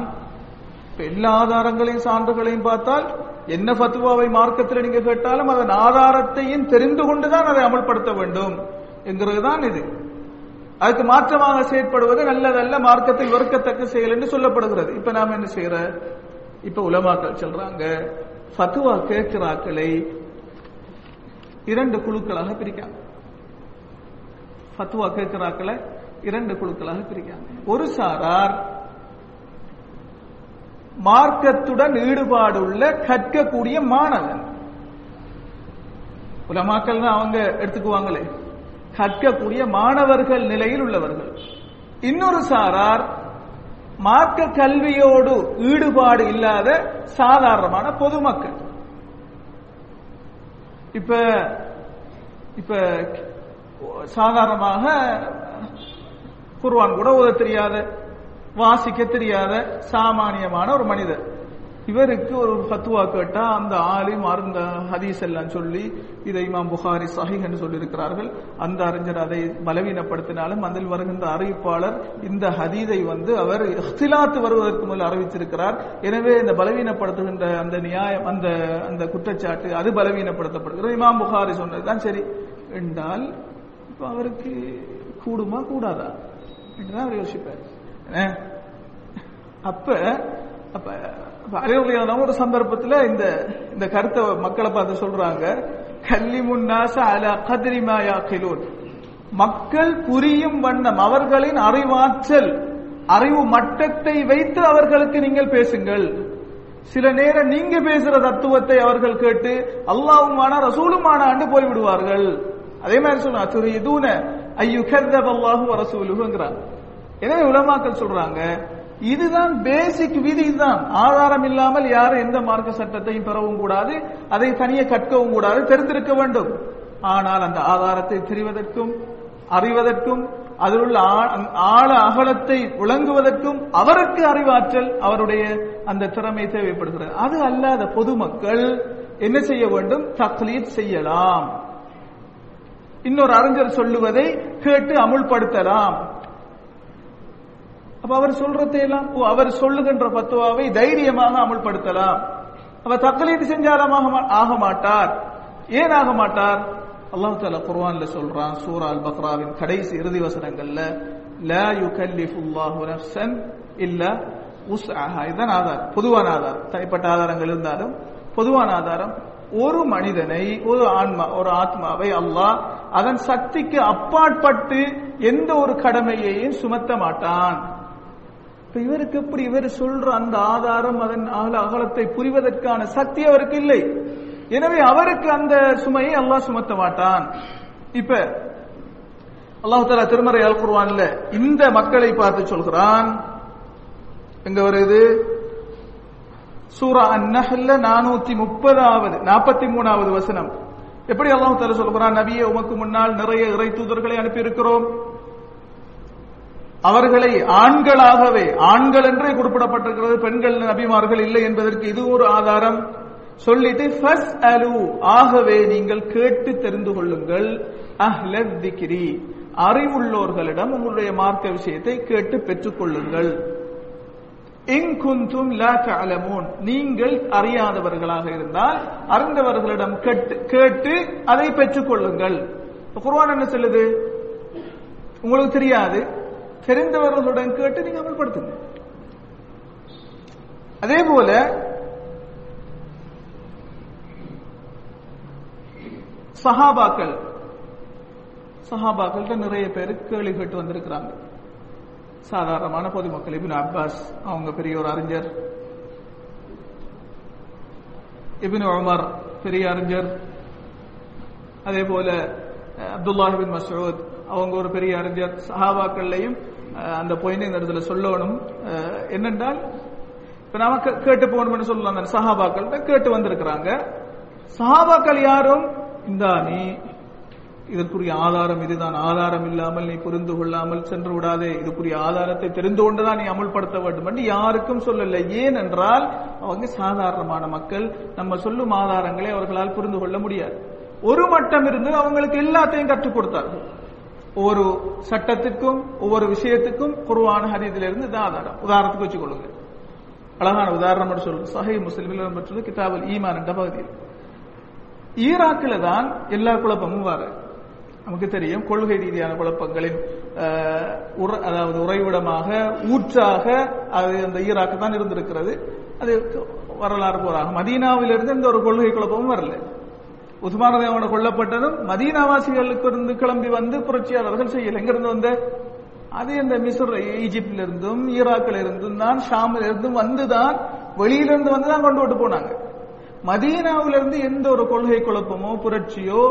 [SPEAKER 1] எல்லா ஆதாரங்களையும் சான்றுகளையும் பார்த்தால் என்ன ஃபத்வாவை மார்க்கத்தில் நீங்க கேட்டாலும் அதன் ஆதாரத்தையும் தெரிந்து கொண்டுதான் அதை அமல்படுத்த வேண்டும் என்கிறதுதான் இது. அதுக்கு மாற்றமாக செயற்படுவது நல்லதல்ல மார்க்கத்தில் வெறுக்கத்தக்க செயல் என்று சொல்லப்படுகிறது. இப்ப நாம என்ன செய்யற இப்ப உலமாக்கள் சொல்றாங்க ஃபத்வா கேட்கிறாக்களை இரண்டு குழுக்களாக பிரிக்காங்க. ஃபத்வா கேட்கிறாக்களை இரண்டு குழுக்களாக பிரிக்காங்க. ஒரு சாரார் மார்க்கத்துடன் ஈடுபாடுள்ள கற்கக்கூடிய மாணவன். உலமாக்கள் தான் அவங்க எடுத்துக்குவாங்களே. கற்கக்கூடிய மாணவர்கள் நிலையில் உள்ளவர்கள். இன்னொரு சாரார் மார்க்க கல்வியோடு ஈடுபாடு இல்லாத சாதாரணமான பொதுமக்கள். இப்ப இப்ப சாதாரணமாக குர்வான் கூட ஓத தெரியாத வாசிக்க தெரியாத சாமானியமான ஒரு மனிதர். இவருக்கு ஒரு ஃபத்துவா கேட்டா அந்த ஆலிம் அந்த ஹதீஸ் எல்லாம் சொல்லி இதை இமாம் புகாரி சஹிஹ் என்று சொல்லியிருக்கிறார்கள். அந்த அறிஞர் அதை பலவீனப்படுத்தினாலும் அதில் வருகின்ற அறிவிப்பாளர் இந்த ஹதீதை வந்து அவர் இഖ்திலாத்து வருவதற்கு முதல் அறிவிச்சிருக்கிறார் எனவே இந்த பலவீனப்படுத்துகின்ற அந்த நியாயம் அந்த அந்த குற்றச்சாட்டு அது பலவீனப்படுத்தப்படுகிறது. இமாம் புகாரி சொன்னதுதான் சரி. என்றால் இப்ப அவருக்கு கூடுமா கூடாதா? என்றுதான் அவர் யோசிப்பார். அப்ப அப்ப அலைவலியான ஒரு சந்தர்ப்பத்தில் இந்த இந்த கருத்தை மக்களை பார்த்து சொல்றாங்க. கல்லி முன்னாச அல கதிரிமாயா கிலோன் மக்கள் புரியும் வண்ணம் அவர்களின் அறிவாற்றல் அறிவு மட்டத்தை வைத்து அவர்களுக்கு நீங்கள் பேசுங்கள். சில நேரம் நீங்க பேசுற தத்துவத்தை அவர்கள் கேட்டு அல்லாவுமான ரசூலுமான ஆண்டு போய்விடுவார்கள். அதே மாதிரி சொன்னா திரு இதுன ஐயு கர்தப் அல்லாஹு ரசூலுங்கிறாங்க எனவே உலமாக்கள் சொல்றாங்க இதுதான் பேசிக் விதி தான் ஆதாரம் இல்லாமல் யாரும் எந்த மார்க்க சட்டத்தையும் பெறவும் கூடாது அதை தனியே கற்கவும் கூடாது தெரிந்திருக்க வேண்டும். ஆனால் அந்த ஆதாரத்தை தெரிவதற்கும் அறிவதற்கும் அதில் உள்ள ஆழ அகலத்தை விளங்குவதற்கும் அவருக்கு அறிவாற்றல் அவருடைய அந்த திறமை தேவைப்படுகிறது. அது அல்லாத பொதுமக்கள் என்ன செய்ய வேண்டும்? தக்லீத் செய்யலாம். இன்னொரு அறிஞர் சொல்லுவதை கேட்டு அமுல்படுத்தலாம். அப்ப அவர் சொல்றதையெல்லாம் அவர் சொல்லுகின்ற பத்துவாவை தைரியமாக அமல்படுத்தலாம். அவர் தக்கலீது செஞ்சாலமாக ஆக மாட்டார். ஏன் ஆக மாட்டார்? அல்லாஹு தாலா குர்வான்ல சொல்றான் சூரா அல் பக்ராவின் கடைசி இறுதி வசனங்கள்ல லா யுகல்லிஃபுல்லாஹு நஃப்சன் இல்ல உஸ்அஹா. இதுதான் ஆதாரம். பொதுவான ஆதாரம். தனிப்பட்ட ஆதாரங்கள் இருந்தாலும் பொதுவான ஆதாரம். ஒரு மனிதனை ஒரு ஆன்மா ஒரு ஆத்மாவை அல்லாஹ் அதன் சக்திக்கு அப்பாற்பட்டு எந்த ஒரு கடமையையும் சுமத்த மாட்டான். இப்ப இவருக்கு எப்படி இவர் சொல்ற அந்த ஆதாரம் அதன் அகல அகலத்தை புரிவதற்கான சக்தி அவருக்கு இல்லை. எனவே அவருக்கு அந்த சுமையை அல்லாஹ் சுமத்த மாட்டான். இப்ப அல்லாஹு தாலா திருமறை அல் குர்வான்ல இந்த மக்களை பார்த்து சொல்கிறான். எங்க வருது? சூரா அந்நஹல்ல நானூத்தி முப்பதாவது நாற்பத்தி மூணாவது வசனம். எப்படி அல்லாஹு தாலா சொல்கிறான்? நபியை உமக்கு முன்னால் நிறைய இறை தூதர்களை அனுப்பியிருக்கிறோம். அவர்களை ஆண்களாகவே ஆண்கள் என்றே குறிப்பிடப்பட்டிருக்கிறது பெண்கள் நபிமார்கள் இல்லை என்பதற்கு இது ஒரு ஆதாரம். சொல்லிட்டு ஃபஸ் அலு ஆகவே நீங்கள் கேட்டு தெரிந்து கொள்ளுங்கள். அஹ்லத் திக்ரி அறிவுள்ளோர்களிடம் உங்களுடைய மார்க்க விஷயத்தை கேட்டு பெற்றுக் கொள்ளுங்கள். இங்குந்தும் லா தஅலமூன் நீங்கள் அறியாதவர்களாக இருந்தால் அறிந்தவர்களிடம் கேட்டு கேட்டு அதை பெற்றுக் கொள்ளுங்கள். குர்ஆன் என்ன சொல்லுது? உங்களுக்கு தெரியாது. தெரிந்தவர்களுடன் கேட்டு நீங்க அமல்படுத்துங்க. அதே போல சஹாபாக்கள் சஹாபாக்கள்கிட்ட நிறைய பேர் கேள்வி கேட்டு வந்திருக்கிறாங்க. சாதாரணமான பொதுமக்கள் இபின் அப்பாஸ் அவங்க பெரிய ஒரு அறிஞர். இபின் உமர் பெரிய அறிஞர். அதே போல அப்துல்லாஹிபின் மசூத் அவங்க ஒரு பெரிய அறிஞர். சஹாபாக்கள்லையும் அந்த பொயினை இந்த இடத்துல சொல்லணும். என்னென்றால் இப்ப நாம கேட்டு போகணும்னு சொல்லலாம் அந்த சஹாபாக்கள்கிட்ட கேட்டு வந்திருக்கிறாங்க. சஹாபாக்கள் யாரும் இந்தா நீ இதற்குரிய ஆதாரம் இதுதான் ஆதாரம் இல்லாமல் நீ புரிந்து கொள்ளாமல் சென்று விடாதே. இதுக்குரிய ஆதாரத்தை தெரிந்து கொண்டுதான் நீ அமுல்படுத்த வேண்டும் என்று யாருக்கும் சொல்லலை. ஏன் என்றால் அவங்க சாதாரணமான மக்கள். நம்ம சொல்லும் ஆதாரங்களை அவர்களால் புரிந்து கொள்ள முடியாது. ஒரு மட்டம் இருந்து அவங்களுக்கு எல்லாத்தையும் கற்றுக் கொடுத்தார்கள். ஒவ்வொரு சட்டத்துக்கும் ஒவ்வொரு விஷயத்துக்கும் குருவான ஹரியத்திலிருந்து இது ஆதாரம் உதாரணத்துக்கு வச்சுக்கொள்ளுங்க. அழகான உதாரணம் சொல்லுங்க. சஹை முஸ்லிமில் பெற்றது கிதாபல் ஈமான் என்ற பகுதியில் ஈராக்கில் தான் எல்லா குழப்பமும் வர. நமக்கு தெரியும் கொள்கை ரீதியான குழப்பங்களின் அதாவது உறைவிடமாக ஊற்றாக அது அந்த ஈராக்கு தான் இருந்திருக்கிறது. அது வரலாறு போறாக மதீனாவிலிருந்து எந்த ஒரு கொள்கை குழப்பமும் வரல. உஸ்மான் கொல்லப்பட்டதும் மதீனாவாசிகளுக்கு இருந்து கிளம்பி வந்து புரட்சியாளர்கள் செய்யல எங்கிருந்து வந்த? அது இந்த மிஸ்ர் ஈஜிப்ட்ல இருந்தும் ஈராக்ல இருந்தும் தான் ஷாமில் இருந்தும் வந்துதான் வெளியிலிருந்து வந்து தான் கொண்டு விட்டு போனாங்க. மதீனாவில இருந்து எந்த ஒரு கொள்கை குழப்பமோ புரட்சியோ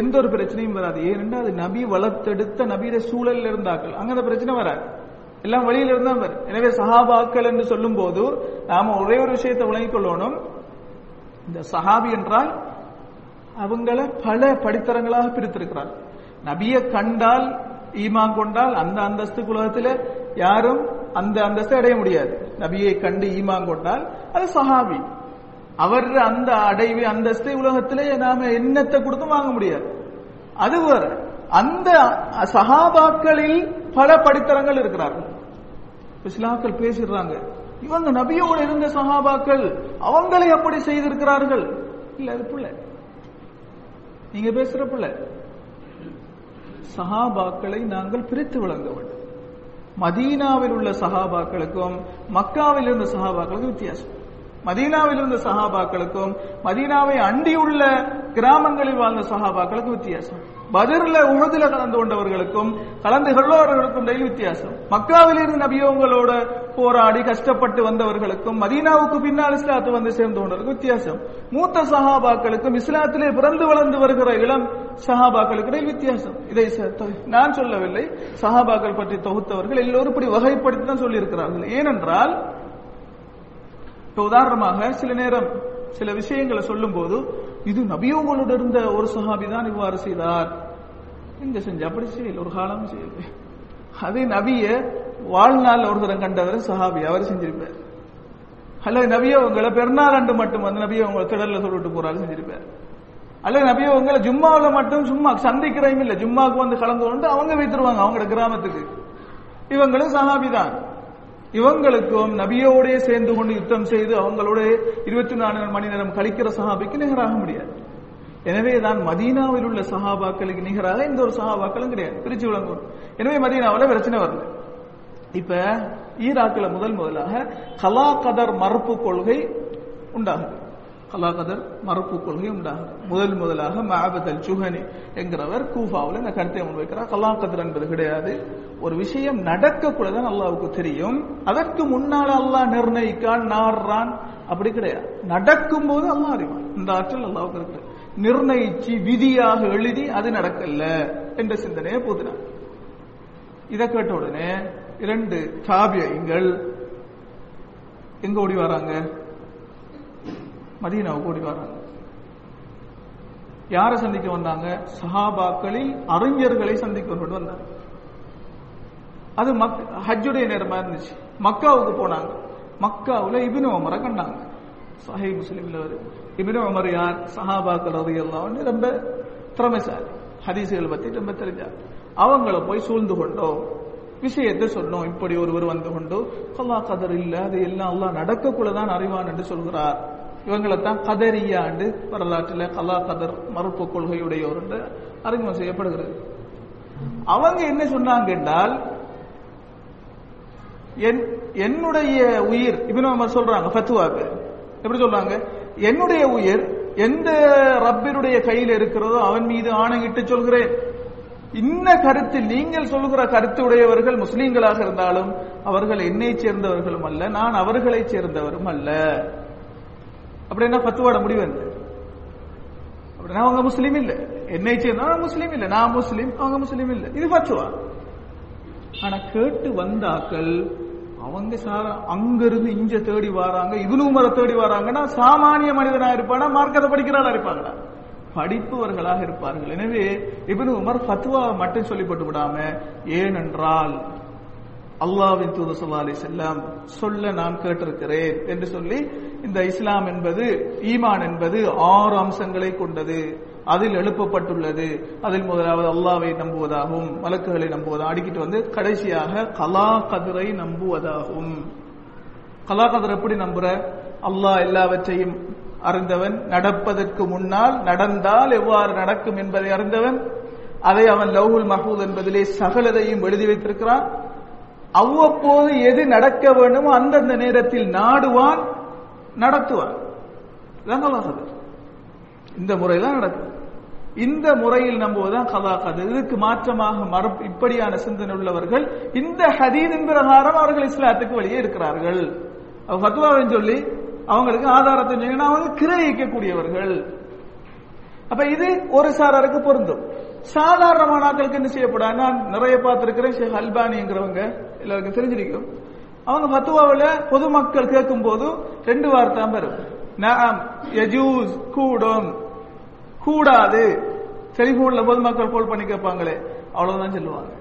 [SPEAKER 1] எந்த ஒரு பிரச்சனையும் வராது. ஏனென்றால் அது நபி வளர்த்தெடுத்த நபியிட சூழல்ல இருந்தாக்கள் அங்க அந்த பிரச்சனை வராது. எல்லாம் வெளியில இருந்தா வரும். எனவே சஹாபாக்கள் என்று சொல்லும் போது நாம ஒரே ஒரு விஷயத்தை விளங்கிக் கொள்ளணும். இந்த சஹாபி என்றால் அவங்கள பல படித்தரங்களாக பிரித்திருக்கிறார். நபியை கண்டால் ஈமான் கொண்டால் அந்த அந்தஸ்து உலகத்தில் யாரும் அந்த அந்தஸ்தை அடைய முடியாது. நபியை கண்டு ஈமான் கொண்டால் அது சஹாபி. அவர் அந்த அடைவு அந்தஸ்தை உலகத்திலே நாம எண்ணத்தை கொடுத்து வாங்க முடியாது. அது வேற. அந்த சஹாபாக்களில் பல படித்தரங்கள் இருக்கிறார்கள். இஸ்லாக்கள் பேசிடுறாங்க. இவங்க நபியோடு இருந்த சஹாபாக்கள் அவங்களை அப்படி செய்திருக்கிறார்கள்? இல்ல அது பிள்ளை. நீங்க பேசுறப்பல சஹாபாக்களை நாங்கள் பிரித்து விளங்க வேண்டும். மதீனாவில் உள்ள சஹாபாக்களுக்கும் மக்காவில் இருந்த சஹாபாக்களுக்கும் வித்தியாசம். மதீனாவில் இருந்த சஹாபாக்களுக்கும் மதீனாவை அண்டியுள்ள கிராமங்களில் வாழ்ந்த சஹாபாக்களுக்கும் வித்தியாசம். பதிரில் உழுதுல கலந்து கொண்டவர்களுக்கும் கலந்து கொள்ளவர்களுக்கும் இடையில் வித்தியாசம். மக்காவில் இருந்து நபியவங்களோட போராடி கஷ்டப்பட்டு வந்தவர்களுக்கும் மதீனாவுக்கு பின்னால் இஸ்லாத்து வந்து சேர்ந்து கொண்டவர்களுக்கும் வித்தியாசம். மூத்த சஹாபாக்களுக்கும் இஸ்லாத்திலே பிறந்து வளர்ந்து வருகிற இளம் சஹாபாக்களுக்கு இடையில் வித்தியாசம். இதை நான் சொல்லவில்லை. சஹாபாக்கள் பற்றி தொகுத்தவர்கள் எல்லோரும் இப்படி வகைப்படுத்தி தான் சொல்லியிருக்கிறார்கள். ஏனென்றால் இப்ப உதாரணமாக சில நேரம் சில விஷயங்களை சொல்லும் போது இது நபியோங்களோட இருந்த ஒரு சஹாபி தான் இவ்வாறு செய்தார். இங்க செஞ்சு? அப்படி செய்யல. ஒரு காலம் செய்யல. அதே நபிய வாழ்நாள் ஒரு தரம் கண்டவர் சஹாபி. அவர் செஞ்சிருப்பார். அல்லது நபிய உங்களை பெருநாள் அன்று மட்டும் வந்து நபியோ உங்களை திடல்ல சொல்லிட்டு போறாரு செஞ்சிருப்பார். அல்லது நபியோ உங்களை ஜும்மாவில் மட்டும் சும்மா சந்திக்கிறதும் இல்ல. ஜும்மாவுக்கு வந்து கலந்து கொண்டு அவங்க வைத்துருவாங்க அவங்களோட கிராமத்துக்கு. இவங்களும் சஹாபி தான். இவங்களுக்கும் நபியோடே சேர்ந்து கொண்டு யுத்தம் செய்து அவங்களோட இருபத்தி நாலு மணி நேரம் கழிக்கிற சஹாபிக்கு நிகராக முடியாது. எனவே தான் மதீனாவில் உள்ள சஹாபாக்களுக்கு நிகராக இந்த ஒரு சஹாபாக்களும் கிடையாது. பிரிச்சு விளங்கும் எனவே மதீனாவில் பிரச்சனை வரல. இப்ப ஈராக்கில் முதல் முதலாக கலா கதர் மறுப்பு கொள்கை உண்டாகுது. கலாகதர் மறுப்பு கொள்கை உண்டாகும். முதல் முதலாக மஹபத் அல் சுஹனி என்கிறவர் கூஃபாவில் இந்த கருத்தை முன்வைக்கிறார் கலாகதர் என்பது கிடையாது. ஒரு விஷயம் நடக்கக்கூடாதான் அல்லாவுக்கு தெரியும். அதற்கு முன்னால் அல்லாஹ் நிர்ணயிக்கான் நாடுறான். அப்படி கிடையாது. நடக்கும் போது அல்லாஹ் அறிவான். இந்த ஆற்றல் அல்லாவுக்கு இருக்கு நிர்ணயிச்சு விதியாக எழுதி அது நடக்கல என்ற சிந்தனையை போதினார். இதை கேட்ட உடனே இரண்டு காவியங்கள் எங்க ஓடி வராங்க? மதீனாவுக்கு ஓடி வராங்க யாரை சந்திக்க வந்தாங்க? சஹாபாக்களில் அறிஞர்களை சந்திக்க வந்தாங்க. அது மக் ஹஜ்ஜுடைய நேரமா இருந்துச்சு. மக்காவுக்கு போனாங்க. மக்காவுல இபின் உமரை கண்டாங்க. சஹை முஸ்லீம்ல அவர் இபின் உமர் யார்? சஹாபாக்கள் அது எல்லாம் ரொம்ப திறமைசாலி. ஹதீசுகள் பத்தி ரொம்ப தெரிஞ்சார். அவங்கள போய் சூழ்ந்து கொண்டோம் விஷயத்தை சொன்னோம் இப்படி ஒருவர் வந்து கொண்டு அல்லா கதர் இல்ல அது எல்லாம் அல்லாஹ் நடக்கக்குள்ளதான் அறிவான் என்று சொல்கிறார். இவங்களைத்தான் கதரியாண்டு வரலாற்றில் கலா கதர் மறுப்பு கொள்கையுடையோர் என்று அறிமுகம் செய்யப்படுகிறது. அவங்க என்ன சொன்னாங்க என்றால் என்னுடைய உயிர் இப்ப சொல்றாங்க ஃபத்துவாக்கு. எப்படி சொல்றாங்க? என்னுடைய உயிர் எந்த ரப்பினுடைய கையில் இருக்கிறதோ அவன் மீது ஆணையிட்டு சொல்கிறேன். இன்ன கருத்தில் நீங்கள் சொல்கிற கருத்து உடையவர்கள் முஸ்லீம்களாக இருந்தாலும் அவர்கள் என்னை சேர்ந்தவர்களும் அல்ல நான் அவர்களை சேர்ந்தவரும் அல்ல. அப்படின்னா பத்துவாட முடிவு என்ன? அப்படின்னா அவங்க முஸ்லீம் இல்ல. என்னை சேர்ந்தா முஸ்லீம் இல்ல. நான் முஸ்லீம் அவங்க முஸ்லீம் இல்ல. இது பத்துவா ஆனா கேட்டு வந்தாக்கள் அவங்க சார அங்க இங்க தேடி வராங்க இவனு மர தேடி வராங்கன்னா சாமானிய மனிதனா இருப்பானா? மார்க்கத்தை படிக்கிறாளா இருப்பாங்களா? படிப்பவர்களாக இருப்பார்கள். எனவே இவனு உமர் ஃபத்வா மட்டும் சொல்லிப்பட்டு விடாம ஏனென்றால் அல்லாவின் தூது சொல்லா அலி செல்லாம் சொல்ல நான் கேட்டிருக்கிறேன் என்று சொல்லி இந்த இஸ்லாம் என்பது ஈமான் என்பது ஆறு அம்சங்களை கொண்டது. அதில் எழுப்பப்பட்டுள்ளது. அதில் முதலாவது அல்லாவை நம்புவதாகவும் வழக்குகளை நம்புவதாகவும் அடிக்கிட்டு வந்து கடைசியாக கலா கதிரை நம்புவதாகும் கலா கதிர் எப்படி நம்புற? அல்லாஹ் எல்லாவற்றையும் அறிந்தவன் நடப்பதற்கு முன்னால் நடந்தால் எவ்வாறு நடக்கும் என்பதை அறிந்தவன் அதை அவன் லவ்ஹுல் மஹூத் என்பதிலே சகலதையும் எழுதி வைத்திருக்கிறான். அவ்வப்போது எது நடக்க வேண்டுமோ அந்தந்த நேரத்தில் நாடுவான். நடத்துவான் இந்த முறைதான் நடக்குது இந்த முறையில் நம்புவதுதான் கதா கதை இதுக்கு மாற்றமாக மறு இப்படியான சிந்தனை உள்ளவர்கள் இந்த ஹதீதின் பிரகாரம் அவர்கள் இஸ்லாத்துக்கு வெளியே இருக்கிறார்கள். ஃபத்வாவின் சொல்லி அவங்களுக்கு ஆதாரத்தை சொன்னீங்கன்னா அவங்க கிரகிக்கக்கூடியவர்கள். அப்ப இது ஒரு சாராருக்கு பொருந்தும். சாதாரணமான ஆக்களுக்கு என்ன செய்யப்படாது நான் நிறைய பார்த்திருக்கிறேன் ஷேக் அல்பானிங்கிறவங்க எல்லாருக்கும் தெரிஞ்சிருக்கும். அவங்க பத்துவாவில் பொதுமக்கள் கேட்கும் போது ரெண்டு வார்த்தை வரும். நாம் எஜூஸ் கூடும். கூடாது. செலிபோன்ல பொதுமக்கள் கோல் பண்ணி கேட்பாங்களே அவ்வளவுதான் சொல்லுவாங்க.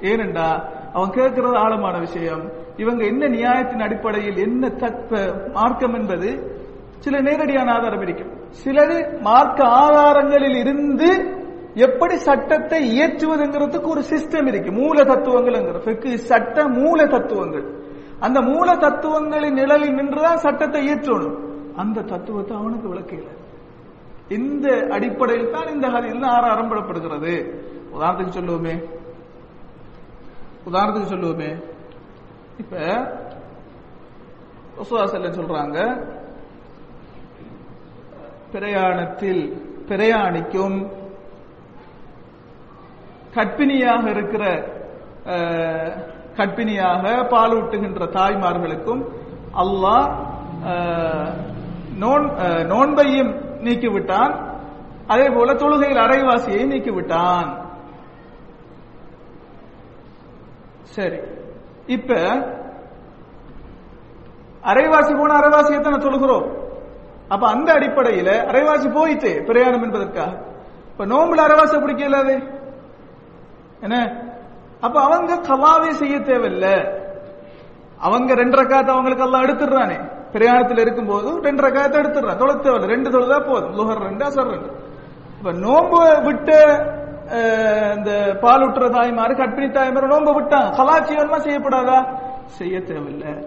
[SPEAKER 1] ஏனென்றா அவன் கேட்கறது ஆழமான விஷயம். இவங்க என்ன நியாயத்தின் அடிப்படையில் என்ன தக்க மார்க்கம் என்பது சில நேரடியான ஆதாரம் இருக்கும். சிலது மார்க்க ஆதாரங்களில் இருந்து எப்படி சட்டத்தை இயற்றுவதுங்கிறதுக்கு ஒரு சிஸ்டம் இருக்கு. மூல தத்துவங்கள் சட்ட மூல தத்துவங்கள். அந்த மூல தத்துவங்களின் நிழலில் நின்றுதான் சட்டத்தை இயற்றணும். அந்த தத்துவத்தை அவனுக்கு விளக்கல. இந்த அடிப்படையில் தான் இந்த ஹதீஸ் ஆரம்பப்படுகிறது உதாரணத்துக்கு சொல்லுவோமே. உதாரணத்துக்கு சொல்லுவோமே. இப்ப ரசூலுல்லாஹி சொல்றாங்க பிரயாணத்தில் பிரயாணிக்கும் கற்பிணியாக இருக்கிற கற்பிணியாக பாலூட்டுகின்ற தாய்மார்களுக்கும் அல்லாஹ் நோன்பையும் நீக்கிவிட்டான். அதே போல தொழுகையில் அரைவாசியை நீக்கிவிட்டான். சரி. இப்ப அரைவாசி போன அரைவாசியை தானே தொழுகிறோம். அப்ப அந்த அடிப்படையில அரைவாசி போயிட்டு பிரயாணம் என்பதற்காக. இப்ப நோம்புல அரைவாசி பிடிக்கலாது என்ன? அப்ப அவங்க கலாவே செய்ய தேவையில்லை. அவங்க ரெண்டு ரக்காத்த அவங்களுக்கு எல்லாம் எடுத்துடுறானே. பிரயாணத்தில் இருக்கும்போது ரெண்டு ரக்காத்த எடுத்துடுறான். தொலை தேவையில்லை. ரெண்டு தொழுதா போதும். லுகர் ரெண்டு அசர் ரெண்டு. இப்ப நோம்பு விட்டு இந்த பால் விட்டுற தாய்மாரு கட்பிணி தாய்மாரு நோம்பு விட்டாங்க. கலாச்சாரமா செய்யப்படாதா? செய்ய தேவையில்லை.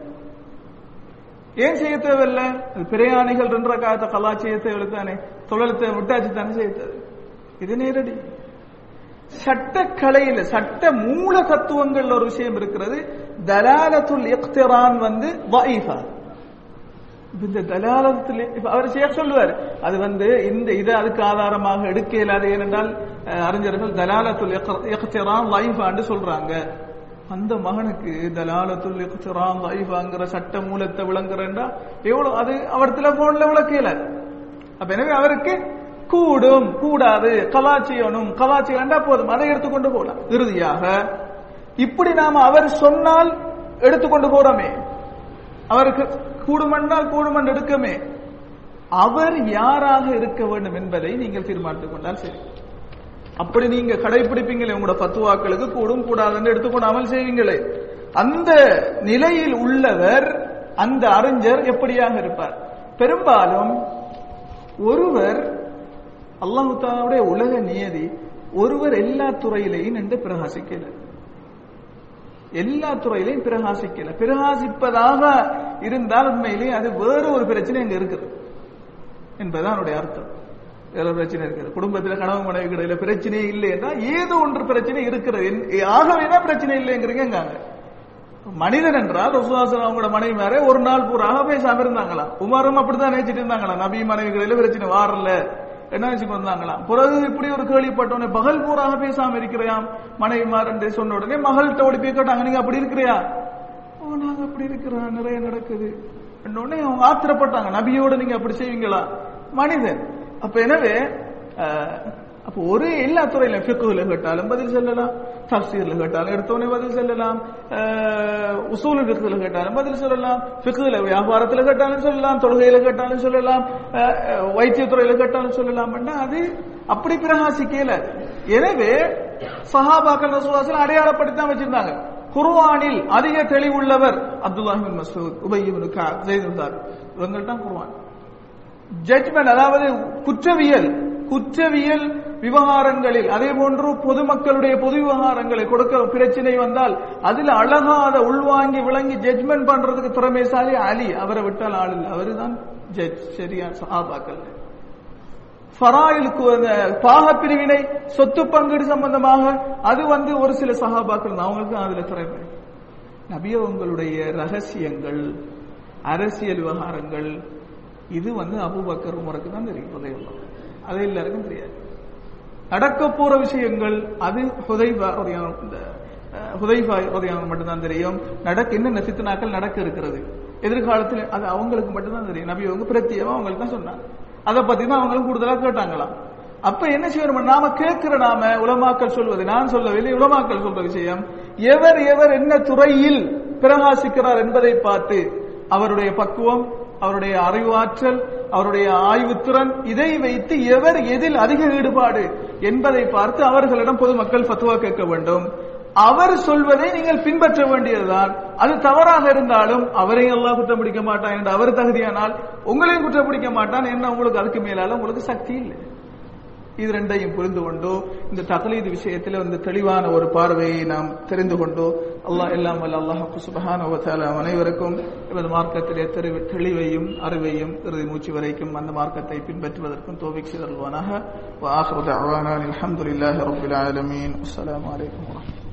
[SPEAKER 1] ஏன் செய்ய தேவையில்லை? பிரயாணிகள் ரெண்டு ரக்காத்த கலா செய்ய தேவையில்லை தானே. தொழிலத்தை விட்டாச்சு தானே செய்ய தேவை. இது நேரடி. சட்டக்கலையில சட்ட மூல தத்துவங்கள் ஒரு விஷயம் இருக்கிறது. தலாலத்துல் இக்திரான் வந்து வைஃபா இந்த தலாலத்தில் அவர் சேர் சொல்லுவார் அது வந்து இந்த இதை அதுக்கு ஆதாரமாக எடுக்க இயலாது ஏனென்றால் அறிஞர்கள் தலாலத்துல் இக்திரான் வைஃபான்னு சொல்றாங்க. அந்த மகனுக்கு தலாலத்துல் இக்திரான் வைஃபாங்கிற சட்ட மூலத்தை விளங்குறேன்டா எவ்வளவு அது அவர் டெலிபோன்ல விளக்கல. அப்ப எனவே அவருக்கு கூடும் கூடாது. கலாச்சியனும் கலாச்சியண்டா போதும். அதை எடுத்துக்கொண்டு போகலாம். இறுதியாக இப்படி நாம் அவர் சொன்னால் எடுத்துக்கொண்டு போறோமே. அவருக்கு கூடுமென்றால் கூடுமென்று எடுக்கமே. அவர் யாராக இருக்க வேண்டும் என்பதை நீங்கள் தீர்மானித்துக் கொண்டால் சரி. அப்படி நீங்க கடைபிடிப்பீங்களே உங்களோட பத்துவாக்களுக்கு கூடும் கூடாதுன்னு எடுத்துக்கொண்டு அமல் செய்வீங்களே. அந்த நிலையில் உள்ளவர் அந்த அறிஞர் எப்படியாக இருப்பார்? பெரும்பாலும் ஒருவர் அல்லாஹு தாலாவுடைய உலக நியதி ஒருவர் எல்லா துறையிலையும் நின்று பிரகாசிக்கல. எல்லா துறையிலையும் பிரகாசிக்கல. பிரகாசிப்பதாக இருந்தால் உண்மையிலேயே அது வேறு ஒரு பிரச்சனை அங்க இருக்குது. என்பதுதான் என்னுடைய அர்த்தம். வேற பிரச்சனை இருக்குது. குடும்பத்துல கணவன் மனைவி இடையில பிரச்சனையே இல்லைன்னா ஏதோ ஒன்று பிரச்சனை இருக்கிறது. ஆகவேதான் பிரச்சனை இல்லைங்கிறீங்க மனிதன் என்றால் ரசுவாசன் அவங்களோட மனைவி மேல ஒரு நாள் பூராக பேசாம இருந்தாங்களாம் உமாரும் அப்படித்தான் நினைச்சிட்டு இருந்தாங்களாம். நபி மனைவிகளில பிரச்சனை வாரல. என்ன வச்சுக்கு வந்தாங்களாம் பிறகு இப்படி ஒரு கேள்விப்பட்டோன்னே பகல் பூராக பேசாம இருக்கிறாம் மனைவிமார் என்று சொன்ன உடனே மகள்கிட்ட ஓடி போய் கேட்டாங்க நீங்க அப்படி இருக்கிறியா? ஓ நாங்க அப்படி இருக்கிறோம். நிறைய நடக்குது. உடனே அவங்க ஆத்திரப்பட்டாங்க நபியோட நீங்க அப்படி செய்வீங்களா? மனிதன். அப்ப எனவே அப்போ ஒரு எல்லா துறையில ஃபிக்குல கேட்டாலும் பதில் சொல்லலாம் தப்சீர்ல கேட்டாலும் எடுத்தோடனே பதில் சொல்லலாம் உசூல் ஃபிக்குல கேட்டாலும் பதில் சொல்லலாம் ஃபிக்குல வியாபாரத்துல கேட்டாலும் சொல்லலாம் தொழுகையில கேட்டாலும் சொல்லலாம் வைத்தியத்துறையில கேட்டாலும் சொல்லலாம். அது? அப்படி பிரகாசிக்கல. எனவே சஹாபாக்கள் ரசூலாசல் அடையாளப்படுத்தி வச்சிருந்தாங்க. குர்வானில் அதிக தெளிவுள்ளவர் அப்துல்லாஹிபின் மசூத் உபயிபின் ஜெயிதார் ஜெய்துந்தார் இவங்கள்தான் குர்வான் ஜட்மெண்ட் அதாவது குற்றவியல் குற்றவியல் விவகாரங்களில் அதே போன்று பொதுமக்களுடைய பொது விவகாரங்களை கொடுக்க பிரச்சனை வந்தால் அதில் அழகாத உள்வாங்கி விளங்கி ஜட்மெண்ட் பண்றதுக்கு திறமைசாலி அலி. அவரை விட்டால் ஆள் இல்லை. அவரு தான் ஜட்ஜ் சரியா? சஹாபாக்கள். ஃபராயிலுக்கு பாக பிரிவினை சொத்து பங்கீடு சம்பந்தமாக அது வந்து ஒரு சில சகாபாக்கள் அவங்களுக்கு அதுல திறமை நபியவங்களுடைய ரகசியங்கள் அரசியல் விவகாரங்கள் இது வந்து அபுபக்கர் உமருக்கு தான் தெரியும். அது எல்லாருக்கும் தெரியாது. நடக்க போற விஷயங்கள் அது ஹுதைபா ரலியல்லாஹு இந்த ஹுதைபா மட்டும்தான் தெரியும். நடக்க என்னென்ன சித்தனாக்கள் நடக்க இருக்கிறது? எதிர்காலத்தில் அது அவங்களுக்கு மட்டும்தான் தெரியும். நபி அவங்க பிரத்தியமா அவங்களுக்கு தான் சொன்னாங்க. அதை பத்தி தான் அவங்களும் கூடுதலா கேட்டாங்களாம். அப்ப என்ன செய்யணும் நாம கேட்கிற நாம உலமாக்கள் சொல்வது நான் சொல்லவில்லை உலமாக்கள் சொல்ற விஷயம் எவர் எவர் என்ன துறையில் பிரகாசிக்கிறார் என்பதை பார்த்து அவருடைய பக்குவம் அவருடைய அறிவாற்றல் அவருடைய ஆய்வுத்திறன் இதை வைத்து எவர் எதில் அதிக ஈடுபாடு என்பதை பார்த்து அவர்களிடம் பொதுமக்கள் பத்துவா கேட்க வேண்டும். அவர் சொல்வதை நீங்கள் பின்பற்ற வேண்டியதுதான். அது தவறாக இருந்தாலும் அவரையும் எல்லாம் குற்றம் பிடிக்க மாட்டான் என்று அவர் தகுதியானால் உங்களையும் குற்றம் பிடிக்க மாட்டான் என்ன உங்களுக்கு அதுக்கு மேலால உங்களுக்கு சக்தி இல்லை. இது ரெண்டையும் புரிந்து கொண்டோ இந்த தகலீது விஷயத்தில் வந்து தெளிவான ஒரு பார்வையை நாம் தெரிந்து கொண்டோ الله إلا ما الله سبحانه وتعالى من يوركم إبن ماركة تلاتر تلي ويم أربيم إردي موشي وريكم من ماركة تيبين بيت بدركم توبك سيدر الوناها وآخر دعوانا الحمد لله رب العالمين السلام عليكم ورحمة الله